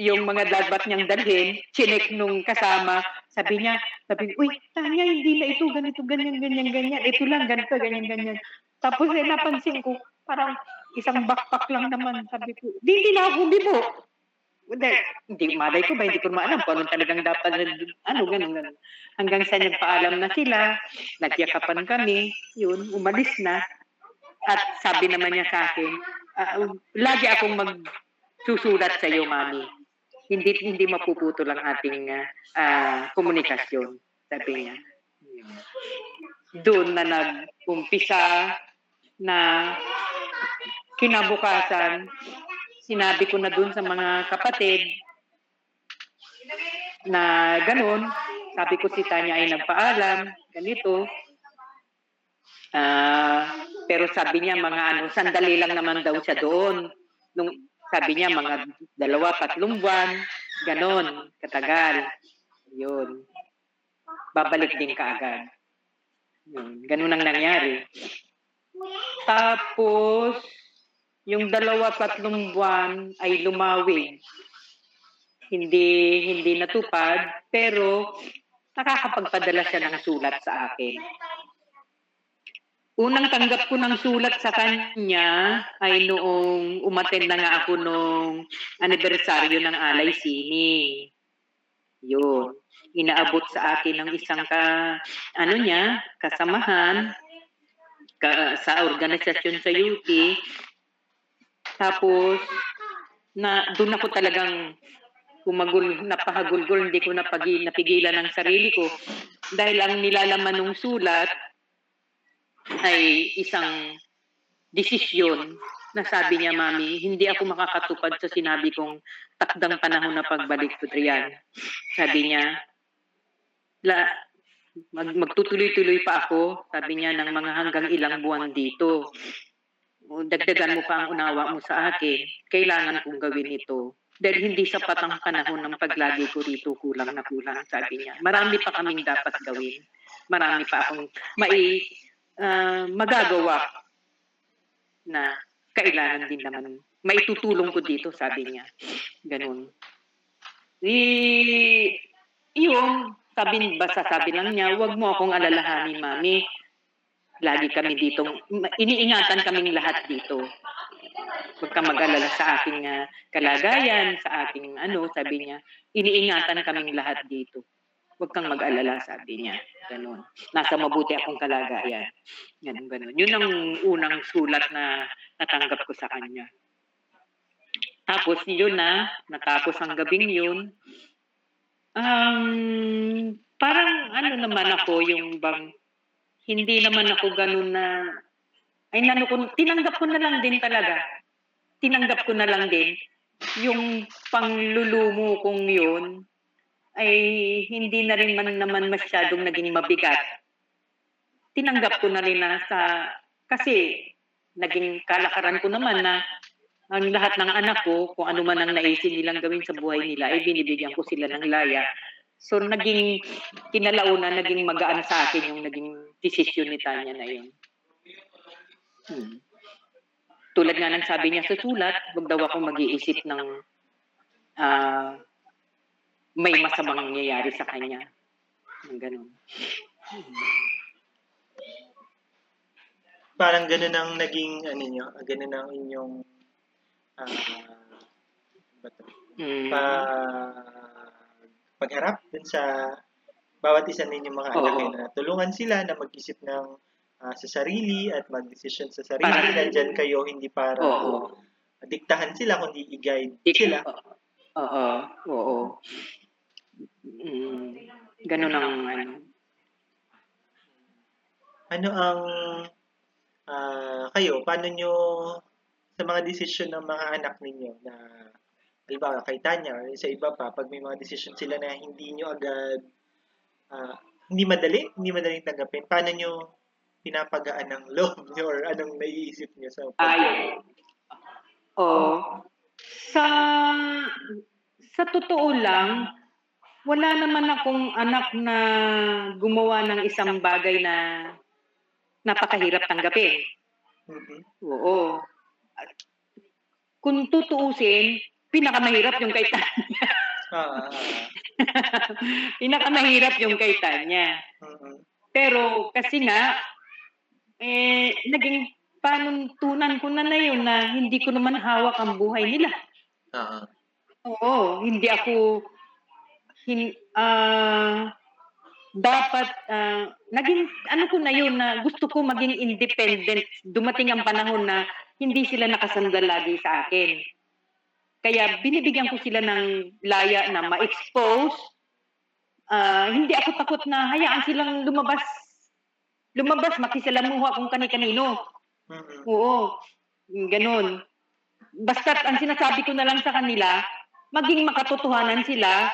yung mga dapat niyang dalhin, chinek nung kasama, sabi niya, sabi uy, Tanya, hindi na ito, ganito, ganyan, ganyan, ganyan, ito lang, ganito, ganyan, ganyan. Tapos eh, napansin ko, parang isang backpack lang naman, sabi ko, di, hindi na ako bibo. Hindi, hindi, malay ko ba, hindi ko maalam kung anong talagang dapat, ano, ganun, ganun. Hanggang sa nagpaalam na sila, nagyakapan kami, yun, umalis na. At sabi naman niya sa akin, ah, lagi akong magsusulat sa iyo, mami. Hindi hindi mapuputol ang ating ah, komunikasyon, sabi niya. Doon na nag-umpisa na kinabukasan, sinabi ko na doon sa mga kapatid na ganun, sabi ko si Tanya ay nagpaalam, ganito. Ah, pero sabi niya mga ano, sandali lang naman daw siya doon. Nung sabi niya mga dalawa, tatlong buwan, ganon, katagal. Yun. Babalik din kaagad. Yun, ganun ang nangyari. Tapos, yung dalawa, tatlong buwan ay lumawig. Hindi, hindi natupad, pero nakakapagpadala siya ng sulat sa akin. Unang tanggap ko ng sulat sa kanya ay noong umattend na nga ako nung anibersaryo ng Alay Sini. Yun. Inaabot sa akin ng isang ka, ano niya, kasamahan ka, sa organisasyon sa UP. Tapos, na doon ako talagang kumagul, napahagulgol, hindi ko napigilan ng sarili ko. Dahil ang nilalaman ng sulat ay isang desisyon na sabi niya, Mami, hindi ako makakatupad sa sinabi kong takdang panahon na pagbalik ko, Trian. Sabi niya, la, mag, magtutuloy-tuloy pa ako, sabi niya, ng mga hanggang ilang buwan dito. Dagdagan mo pa ang unawa mo sa akin. Kailangan kong gawin ito. Dahil hindi sapat ang panahon ng paglagi ko rito, kulang na kulang, sabi niya. Marami pa kaming dapat gawin. Marami pa akong mai, ah, magagawa na kailangan din naman. Maitutulong ko dito, sabi niya. Ganun. I, yung, sabi, basta sabi lang niya, wag mo akong alalahanin, mami. Lagi kami dito, iniingatan kaming lahat dito. Huwag kang mag-alala sa aking ah, kalagayan, sa aking ano, sabi niya, iniingatan kaming lahat dito. Huwag kang mag-alala, sabi niya. Ganun. Nasa mabuti akong kalagayan. Ganun, ganun. Yun ang unang sulat na natanggap ko sa kanya. Tapos yun na, natapos ang gabing yun. Um, parang ano naman ako, yung bang, hindi naman ako ganun na, ay nano ko, tinanggap ko na lang din talaga. Tinanggap ko na lang din. Yung panglulumo kong yun, ay hindi na rin man naman masyadong naging mabigat. Tinanggap ko na rin na sa, kasi naging kalakaran ko naman na ang lahat ng anak ko, kung ano man ang naisip nilang gawin sa buhay nila, ay binibigyan ko sila ng laya. So naging kinalaunan, naging magaan sa akin yung naging desisyon ni Tanya na yun. Hmm. Tulad nga ng sabi niya sa sulat, wag daw ako mag-iisip ng ah, may masamang nangyayari sa kanya. Ng ganun. Parang ganun ang naging, ano nyo, ganun ang inyong, ah, ba to? Hmm. pa, pagharap dun sa bawat isa ninyong mga anak Oo. eh, na tulungan sila na mag-isip ng ah, sa sarili at mag-desisyon sa sarili. Para- Nandyan kayo hindi para Oo. diktahan sila, kundi i-guide sila. Oo. Oo. Mm, ganun ang ano. Ano ang ah, kayo, paano nyo sa mga desisyon ng mga anak ninyo na halimbawa kay Tanya or sa iba pa, pag may mga desisyon sila na hindi nyo agad ah, hindi madali, hindi madaling tanggapin, paano nyo pinapagaan ng loob nyo or anong naiisip nyo sa Ay. Oo. Sa sa totoo lang, wala naman akong anak na gumawa ng isang bagay na napakahirap tanggapin. Mhm. Oo. Kung tutuusin, pinakamahirap yung kay Tanya. Ah, ah, pinakamahirap yung kay Tanya. ah. Mm-mm. Pero kasi nga, eh, naging panuntunan ko na na yun na hindi ko naman hawak ang buhay nila. Ah, ah. Oo, hindi ako hin, ah, dapat ah, naging ano ko na yun na gusto ko maging independent. Dumating ang panahon na hindi sila nakasandal lagi sa akin. Kaya binibigyan ko sila ng laya na ma-expose. Ah, hindi ako takot na hayaan silang lumabas. Lumabas, makisalamuha kung kani-kanino. Mm-mm. Oo, ganun. Basta't ang sinasabi ko na lang sa kanila, maging makatotohanan sila,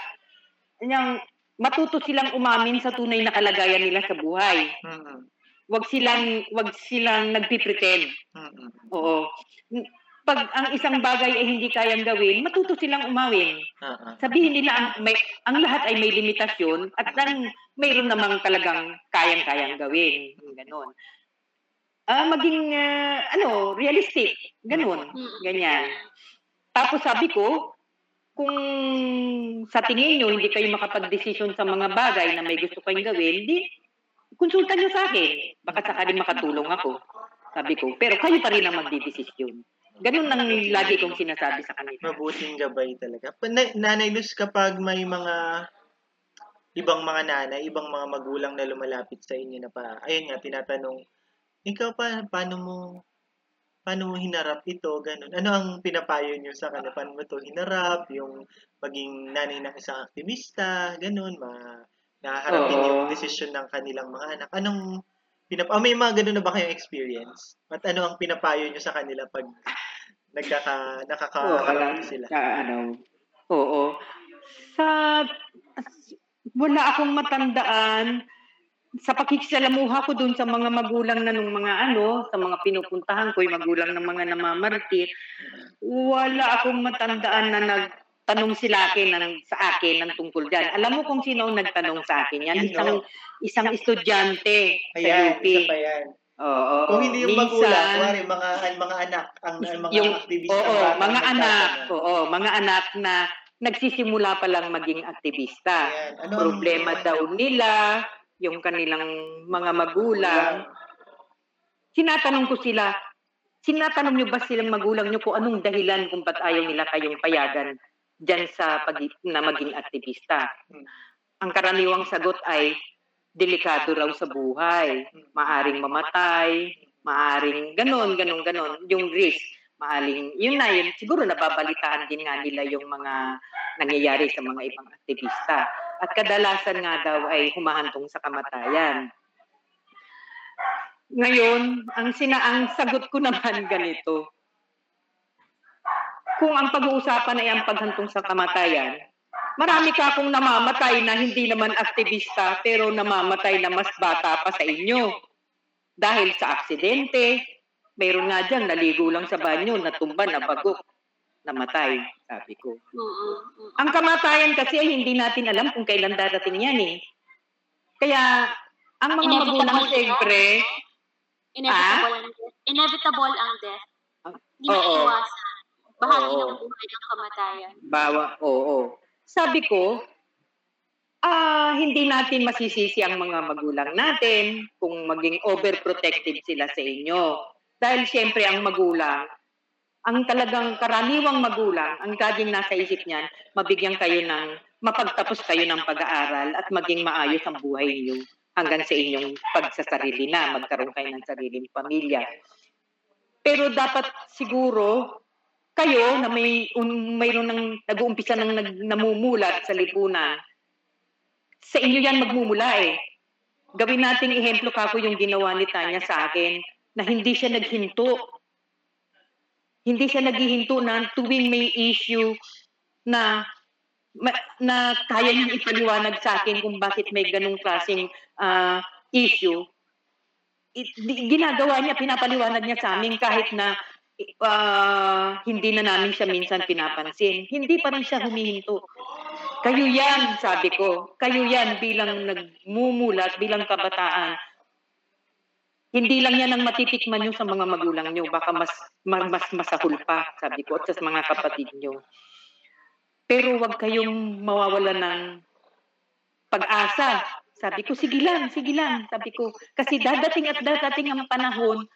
yung matuto silang umamin sa tunay na kalagayan nila sa buhay. Mm-mm. Wag silang wag silang nagpipretend. Mm-mm. Oo. Pag ang isang bagay ay hindi kayang gawin, matuto silang umawin. Ah, ah. Sabihin nila ang, may, ang lahat ay may limitasyon at ang mayroon namang talagang kayang-kayang gawin. Ganon. Ah, maging ah, ano, realistic. Ganon. Mm. Ganyan. Tapos sabi ko, kung sa tingin nyo hindi kayo makapag-desisyon sa mga bagay na may gusto kayong gawin, di konsulta nyo sa akin. Baka sakaling makatulong ako. Sabi ko, pero kayo pa rin ang magdidesisyon. Ganun ang lagi kong sinasabi sa kanila. Mabuting gabay talaga. Na- Nanay Luz, kapag may mga ibang mga nanay, ibang mga magulang na lumalapit sa inyo na pa, ayun nga, tinatanong, ikaw pa, paano mo, paano mo hinarap ito, ganun. Ano ang pinapayo nyo sa kanila? Paano mo ito hinarap? Yung maging nanay ng isang aktivista, ganun, ma, naharapin Oo. yung desisyon ng kanilang mga anak. Anong pinap oh, may mga ganun na ba kayong experience? At ano ang pinapayo nyo sa kanila pag nagkaka nakakaharap sila? sa ano. Oo. Sa wala akong matandaan sa pakikisalamuha ko dun sa mga magulang na nung mga ano, sa mga pinupuntahan ko, yung magulang ng mga namamartir, wala akong matandaan na nagtanong sila akin ng, sa akin ng tungkol dyan. Alam mo kung sino ang nagtanong sa akin yan? Isang, isang estudyante sa Ayan, UP. isa pa yan. Oo. Kung hindi yung Minsan, magulang, kuwari, mga, mga anak, ang, mga yung aktivista. oo, bata mga na anak, oo, mga anak na nagsisimula pa lang maging aktivista. Ayan. Ano Problema daw nila, yung kanilang mga magulang. Sinatanong ko sila, sinatanong niyo ba silang magulang niyo kung anong dahilan kung ba't ayaw nila kayong payagan dyan sa pag na maging aktivista? Ang karaniwang sagot ay, delikado raw sa buhay. Maaring mamatay, maaring ganon, ganon, ganon. Yung risk, maaling, yun na yun. Siguro nababalitaan din nga nila yung mga nangyayari sa mga ibang aktivista. At kadalasan nga daw ay humahantong sa kamatayan. Ngayon, ang sina ang sagot ko naman ganito. Kung ang pag-uusapan ay ang paghantong sa kamatayan, marami ka akong namamatay na hindi naman aktivista pero namamatay na mas bata pa sa inyo. Dahil sa aksidente, mayroon nga dyan, naligo lang sa banyo, natumba, nabagok, namatay, sabi ko. Mm, mm. Ang kamatayan kasi ay hindi natin alam kung kailan darating yan eh. Kaya, ang mga Inevitable magulang siyempre, Inevitable ang death. Inevitable ang death. Hindi Ah? Oo. maiiwasan. Bahagi Oo. ng buhay ng kamatayan. bawa, oo. Sabi ko, ah hindi natin masisisi ang mga magulang natin kung maging overprotective sila sa inyo. Dahil siyempre ang magulang, ang talagang karaniwang magulang, ang laging nasa isip niyan, mabigyan kayo ng, mapagtapos kayo ng pag-aaral at maging maayos ang buhay niyo hanggang sa inyong pagsasarili na, magkaroon kayo ng sariling pamilya. Pero dapat siguro, kayo na may un, mayroon ng nag-uumpisa ng nag, namumulat sa lipunan, sa inyo yan magmumula eh. Gawin nating ehemplo kako yung ginawa ni Tanya sa akin na hindi siya naghinto. Hindi siya naghihinto na tuwing may issue na na kaya niyang ipaliwanag sa akin kung bakit may ganong klaseng ah, issue. It, ginagawa niya, pinapaliwanag niya sa amin kahit na ah, hindi na namin siya minsan pinapansin. Hindi pa rin siya humihinto. Kayo yan, sabi ko. Kayo yan bilang nagmumulat, bilang kabataan. Hindi lang yan ang matitikman nyo sa mga magulang nyo. Baka mas, ma- mas masahol pa, sabi ko, at sa mga kapatid nyo. Pero wag kayong mawawala ng pag-asa. Sabi ko, sige lang, sige lang. Sabi ko, kasi dadating at dadating ang panahon,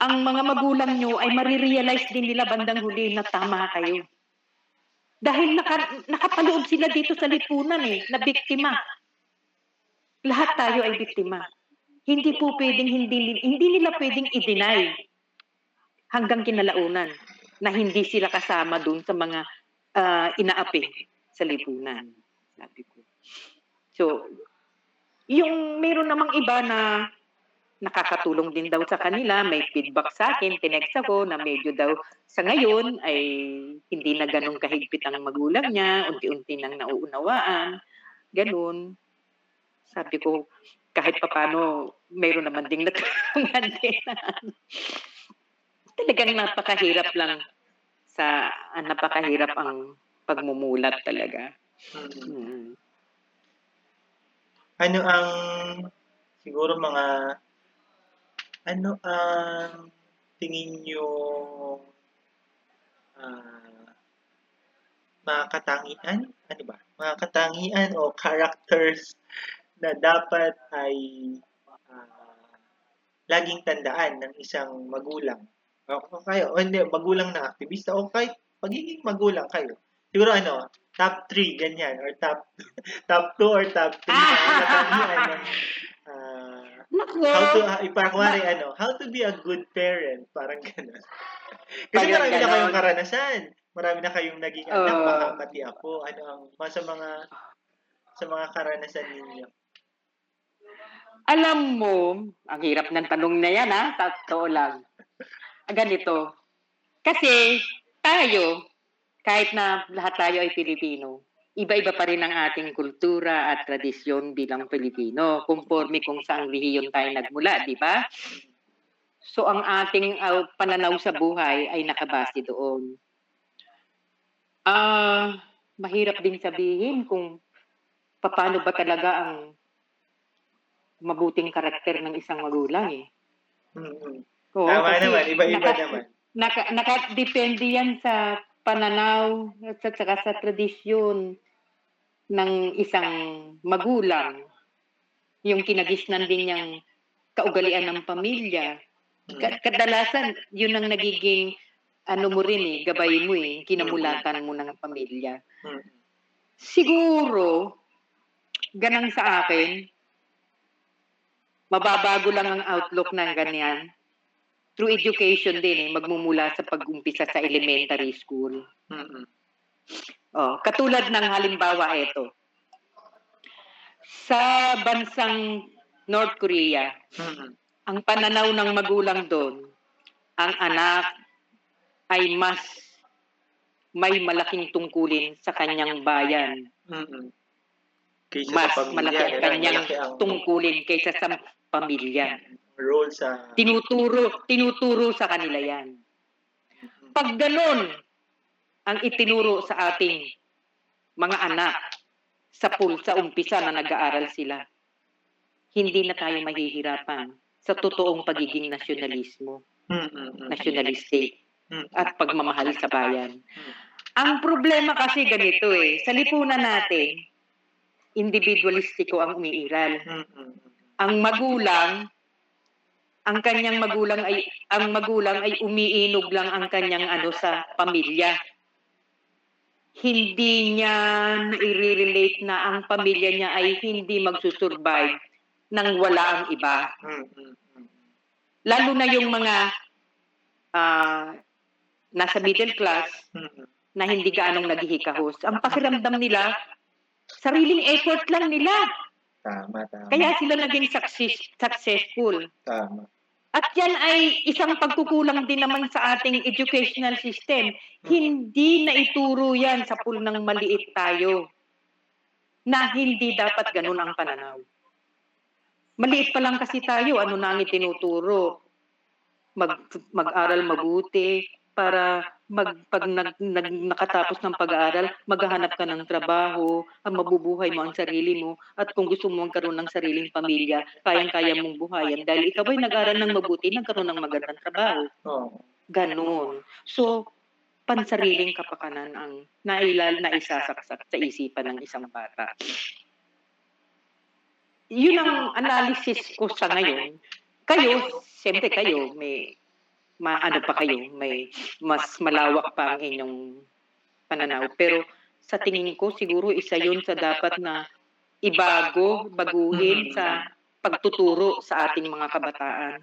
ang mga magulang nyo ay marirealize din nila bandang huli na tama kayo. Dahil naka, nakapaloob sila dito sa lipunan eh, na biktima. Lahat tayo ay biktima. Hindi po pwedeng, hindi, hindi nila pwedeng i-deny hanggang kinalaunan na hindi sila kasama doon sa mga ah, inaapi sa lipunan. Sabi ko. So, yung meron namang iba na nakakatulong din daw sa kanila, may feedback sa akin, tinext ako na medyo daw sa ngayon ay hindi na ganun kahigpit ang magulang niya, unti-unti nang nauunawaan, ganun. Sabi ko, kahit papano, meron naman ding natulungan din. Talagang napakahirap lang sa, ah, napakahirap ang pagmumulat talaga. Mm. Mm. Ano ang siguro mga ano ang tingin nyo ah, mga katangian? Ano ba? Mga katangian o characters na dapat ay laging tandaan ng isang magulang. O kayo, o hindi, magulang na aktivista o kahit pagiging magulang kayo. Siguro ano, top 3 ganyan or top top 2 or top 3 na ng ah, Naku! how to uh, ipakwari ano, how to be a good parent, parang gano'n. Kasi Parang marami na ganon. kayong karanasan. Marami na kayong naging anak, Oo. baka pati apo. Ano ang sa mga sa mga karanasan ninyo? Alam mo, ang hirap ng tanong na yan ha, totoo lang. Ah, Ganito. Kasi tayo, kahit na lahat tayo ay Pilipino, iba-iba pa rin ang ating kultura at tradisyon bilang Pilipino, conforme kung saang rehiyon tayo nagmula, di ba? So ang ating uh, pananaw sa buhay ay nakabase doon. Ah, mahirap din sabihin kung paano ba talaga ang mabuting karakter ng isang magulang eh. Mm-mm. Oo, Tama naman, iba-iba naka- naman. Naka, nakadepende yan sa pananaw at sa- saka sa tradisyon ng isang magulang. Yung kinagisnan din niyang kaugalian ng pamilya. Ka- Kadalasan, yun ang nagiging ano mo rin eh, gabay mo eh, kinamulatan mo ng pamilya. Mm. Siguro, ganang sa akin, mababago lang ang outlook ng ganyan. Through education din eh, magmumula sa pag-umpisa sa elementary school. Mm-mm. Oh, katulad ng halimbawa ito. Sa bansang North Korea, Mm-mm. ang pananaw ng magulang doon, ang anak ay mas may malaking tungkulin sa kanyang bayan. Mm-mm. Kaysa Mas malaki ang ano, kanyang tungkulin kaysa sa pamilya. role sa Tinuturo, tinuturo sa kanila yan. Pag ganun ang itinuro sa ating mga anak sa pool, sa umpisa na nag-aaral sila, hindi na tayo mahihirapan sa totoong pagiging nasyonalismo, Mm-mm. nationalistic, Mm. at pagmamahal sa bayan. Ang problema kasi ganito eh, sa lipunan natin, individualistiko ang umiiral. Mm-mm. Ang magulang, ang kanyang magulang ay ang magulang ay umiinog lang ang kanyang ano sa pamilya. Hindi niya nai-relate na ang pamilya niya ay hindi magsusurvive nang wala ang iba. Lalo na yung mga ah, nasa middle class na hindi gaanong naghihikahos. Ang pakiramdam nila, sariling effort lang nila. Tama, tama. Kaya sila naging success, successful. Tama. At yan ay isang pagkukulang din naman sa ating educational system. Hindi na ituro yan sa pool ng maliit tayo na hindi dapat ganun ang pananaw. Maliit pa lang kasi tayo, ano na ang itinuturo? Mag, mag-aral mabuti para mag, pag nag, nag, nakatapos ng pag-aaral, maghahanap ka ng trabaho, ang mabubuhay mo ang sarili mo, at kung gusto mo magkaroon ng sariling pamilya, kayang-kaya mong buhayan. Dahil ikaw ay nag-aral ng mabuti, nagkaroon ng magandang trabaho. Ganon. So, pansariling kapakanan ang nailal na isasaksak sa isipan ng isang bata. Yun ang analysis ko sa ngayon. Kayo, siyempre kayo, may maano pa kayo, may mas malawak pa ang inyong pananaw. Pero sa tingin ko, siguro isa yun sa dapat na ibago, baguhin sa pagtuturo sa ating mga kabataan.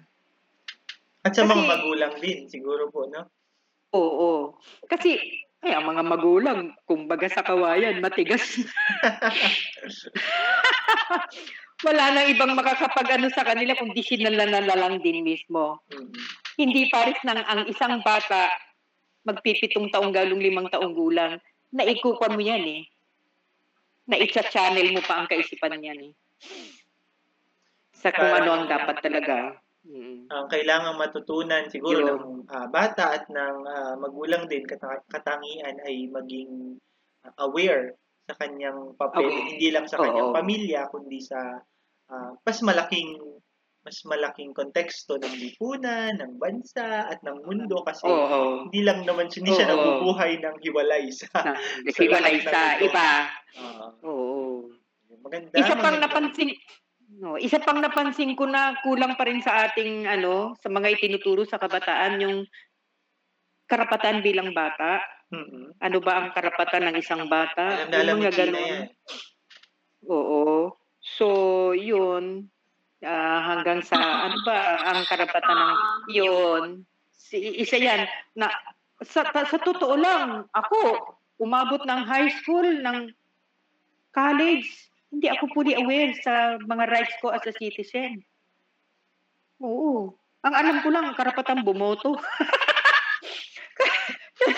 At sa mga magulang din, siguro po, no? Oo. Kasi, ay, ang mga magulang, kumbaga sa kawayan, matigas. Wala nang ibang makakapag-ano sa kanila kundi sila na lang din mismo. Mm. Hindi pares ng ang isang bata, magpipitong taong galong limang taong gulang, naikupan mo yan eh. Na channel mo pa ang kaisipan niyan eh. Sa kung ano ang dapat talaga. Mm. Ang kailangan matutunan siguro Yun. ng ah, bata at ng ah, magulang din, kata- katangian ay maging ah, aware sa kanyang papel, Oo. hindi lang sa kanyang Oo. pamilya, kundi sa ah, mas malaking mas malaking konteksto ng lipunan, ng bansa, at ng mundo kasi Oo. hindi lang naman siya, hindi siya Oo. nabubuhay ng hiwalay sa Na, hiwalay sa iba. ah, Oo. maganda. Isa pang maganda. napansin no, isa pang napansin ko na kulang pa rin sa ating ano, sa mga itinuturo sa kabataan yung karapatan bilang bata. Mm-mm. Ano ba ang karapatan ng isang bata? Alam na alam mga ganun. Oo. So, yun. Ah, hanggang sa, ano ba ang karapatan ng yun? Si, isa yan. Na, sa, ta- sa totoo lang, ako, umabot ng high school, ng college, hindi ako fully aware sa mga rights ko as a citizen. Oo. Ang alam ko lang, karapatan bumoto.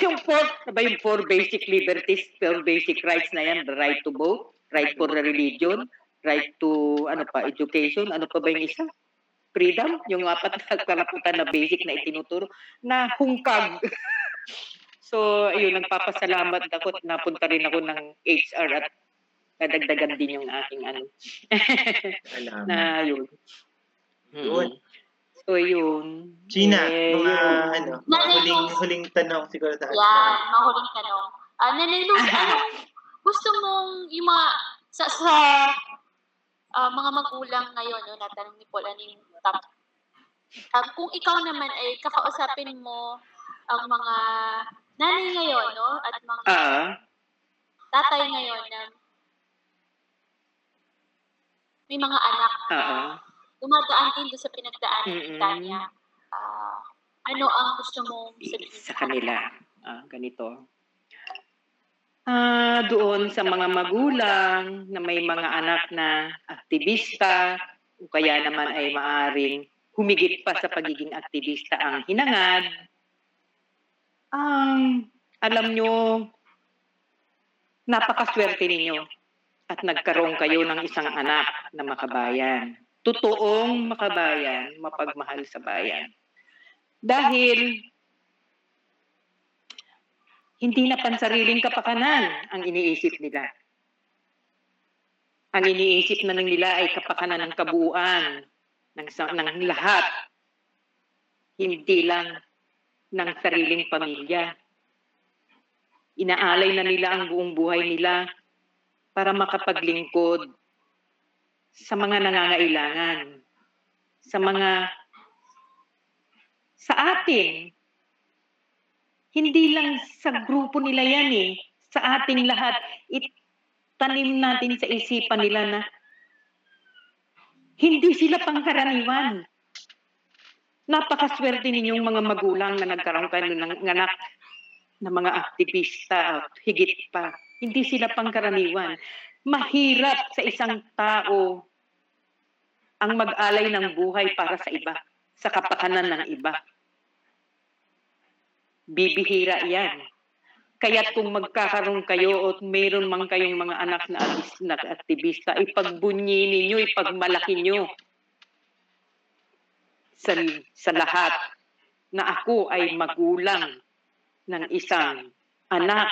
yung four, ba yung four basic liberties, four basic rights na yan, the right to vote, right for the religion, right to, ano pa, education, ano pa ba yung isa? Freedom, yung apat na karapatan na basic na itinuturo, na hungkag. so, ayun, nagpapasalamat ako at napunta rin ako ng HR at nadagdagan din yung aking ano. Na yun. Yun. So, yun. Gina, Eh, mga yun. ano, mga huling mo. huling tanong siguro sa atin. Yan, mahuling tanong. Ah, Nanay Luz, anong gusto mong yung mga sa, sa ah, mga magulang ngayon, no, natanong ni Paul, ano yung top? Ah, kung ikaw naman ay kakausapin mo ang mga nanay ngayon, no, at mga Ah, tatay ngayon na may mga anak na ah, dumadaan din doon sa pinagdaanan ni Mm-mm. Tanya. Ah, ano ang gusto mong sabihin sa kanila. Ah, ganito. Ah, doon sa mga magulang na may mga anak na aktivista o kaya naman ay maaring humigit pa sa pagiging aktivista ang hinangad. Ang alam nyo, napakaswerte ninyo at nagkaroon kayo ng isang anak na makabayan. Totoong makabayan, mapagmahal sa bayan. Dahil hindi na pansariling kapakanan ang iniisip nila. Ang iniisip na nila ay kapakanan ng kabuuan ng, ng lahat. Hindi lang ng sariling pamilya. Inaalay na nila ang buong buhay nila para makapaglingkod sa mga nangangailangan, sa mga sa atin, hindi lang sa grupo nila yan eh. Sa ating lahat, itanim natin sa isipan nila na hindi sila pangkaraniwan. Napakaswerte ninyong mga magulang na nagkaroon kayo ng anak na mga aktivista at higit pa. Hindi sila pangkaraniwan. Mahirap sa isang tao ang mag-alay ng buhay para sa iba, sa kapakanan ng iba bibihira yan. Kaya't kung magkakaroon kayo o mayroon man kayong mga anak na, na aktivista, ipagbunyi ninyo, ipagmalaki nyo sa, sa lahat na ako ay magulang ng isang anak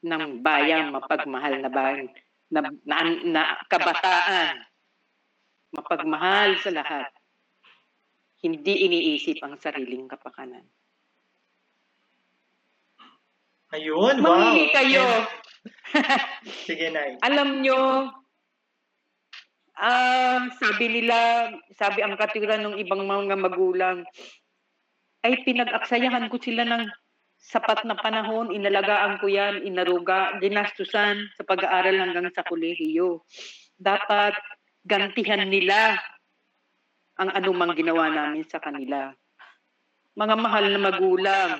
ng bayang mapagmahal na bayan, na, na, na kabataan, mapagmahal sa lahat. Hindi iniisip ang sariling kapakanan. Ayun, wow. Mamili kayo. Sige, Nay. Alam nyo, ah, sabi nila, sabi ang katwiran ng ibang mga magulang, ay pinag-aksayahan ko sila ng sapat na panahon, inalagaan ko yan, inaruga, ginastusan sa pag-aaral hanggang sa kolehiyo. Dapat gantihan nila ang anumang ginawa namin sa kanila. Mga mahal na magulang,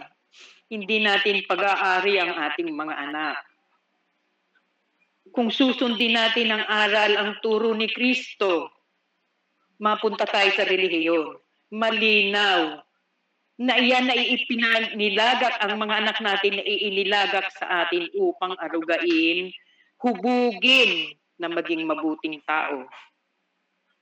hindi natin pag-aari ang ating mga anak kung susundin natin ang aral, ang turo ni Kristo, mapunta tayo sa relihiyon. Malinaw na iyan na iipinanilagak ang mga anak natin na iinilagak sa atin upang arugain, hubugin na maging mabuting tao.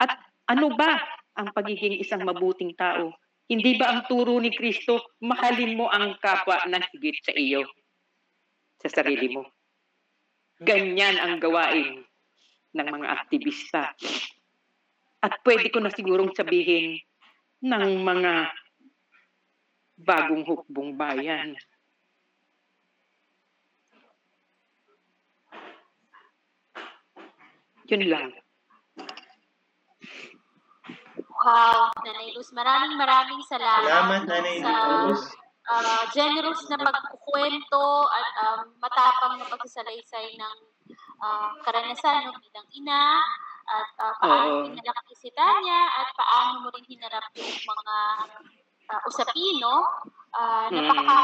At ano ba ang pagiging isang mabuting tao? Hindi ba ang turo ni Kristo, mahalin mo ang kapwa na higit sa iyo, sa sarili mo? Ganyan ang gawain ng mga aktivista. At pwede ko na sigurong sabihin ng mga bagong hukbong bayan. Yun lang. Wow, Nanay Luz, maraming maraming salamat. Salamat, Nanay sa Luz. ah, generous na pagkukwento at um, matapang na pagsasalaysay ng ah, karanasan no, bilang ina at ah, paano Oo. pinalaki si Tanya at paano mo rin hinarap yung mga ah, usapin, no? Ah, Mm. napaka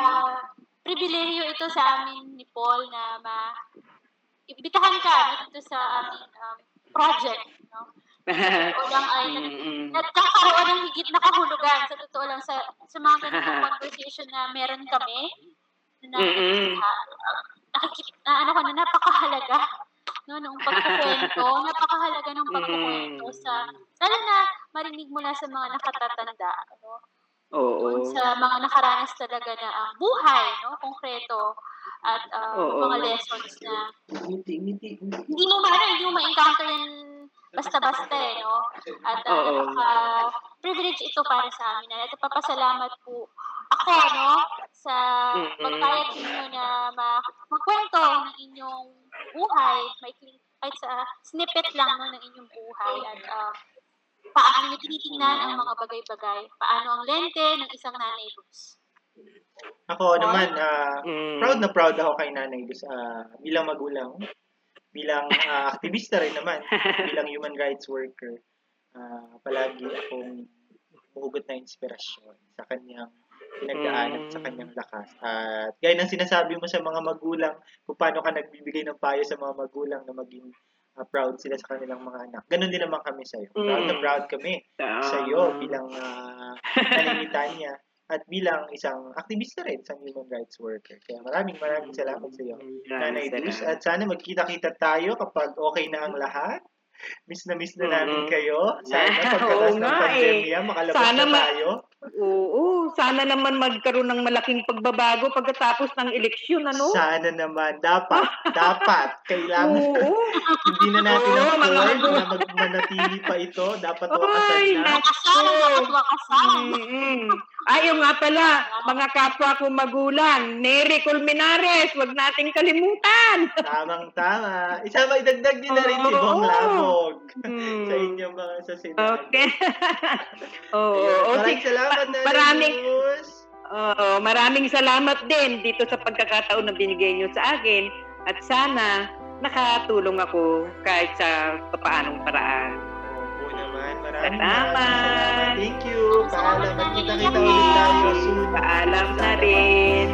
pribilehiyo ito sa amin ni Paul na ma ibitahan ka dito sa aming um, project, no? O lang ay nag- Mm-mm. nagkakaroon ng higit na kahulugan sa totoo lang sa sa mga ganitong conversation na meron kami na uh, nakikita na ano ko na napakahalaga no nung pagkukwento napakahalaga ng pagkukwento Mm. sa lalo na marinig mula sa mga nakatatanda no Oo. sa mga nakaranas talaga na ang buhay no konkreto at uh, Oo. mga lessons na Ngiti, ngiti. hindi mo ma hindi mo ma-encounter yan basta-basta eh, no? At uh, Oo. napaka-privilege ito para sa amin. At papasalamat po ako, no? Sa Mm-mm. pagkayag ninyo na ma- magkwento ng inyong buhay, may kahit sa snippet lang no, ng inyong buhay at uh, paano nyo tinitingnan ang mga bagay-bagay. Paano ang lente ng isang nanay Luz. Ako naman, ah, Mm. proud na proud ako kay Nanay Luz ah, bilang magulang, bilang ah, aktivista rin naman, bilang human rights worker. ah, palagi akong umugot na inspirasyon sa kanyang pinagdaanan, Mm. sa kanyang lakas. At gaya ng sinasabi mo sa mga magulang, kung paano ka nagbibigay ng payo sa mga magulang na maging ah, proud sila sa kanilang mga anak. Ganon din naman kami sa iyo. Proud na Mm. proud kami sa iyo bilang uh, niya at bilang isang aktivista rin, isang human rights worker. Kaya maraming maraming salamat sa iyo, Nanay Luz. At sana magkita-kita tayo kapag okay na ang lahat. Miss na miss na namin Mm. kayo. Sana Oo pagkatas ng eh. pandemya, makalabas Sana na ma- tayo. Oo, sana naman magkaroon ng malaking pagbabago pagkatapos ng eleksyon, ano? Sana naman. Dapat. dapat. Kailangan. Oo. Hindi na natin Oo, afford mga- na magmanatili pa ito. Dapat wakasan Ay, na. Wakasan, dapat Mm-mm. Ayaw nga pala, mga kapwa ko magulang, Neri Colmenares, wag nating kalimutan. Tamang-tama. Isama, idagdag din na rin Oo. Bong Labog Hmm. sa inyong mga sa Senado. Okay. Oo. Oo, Maraming salamat na maraming- Oo, maraming salamat din dito sa pagkakataon na binigay niyo sa akin at sana nakatulong ako kahit sa papaanong paraan. Kasama. Thank you. Paalam. At kita-kita ulit tayo soon. Paalam na rin.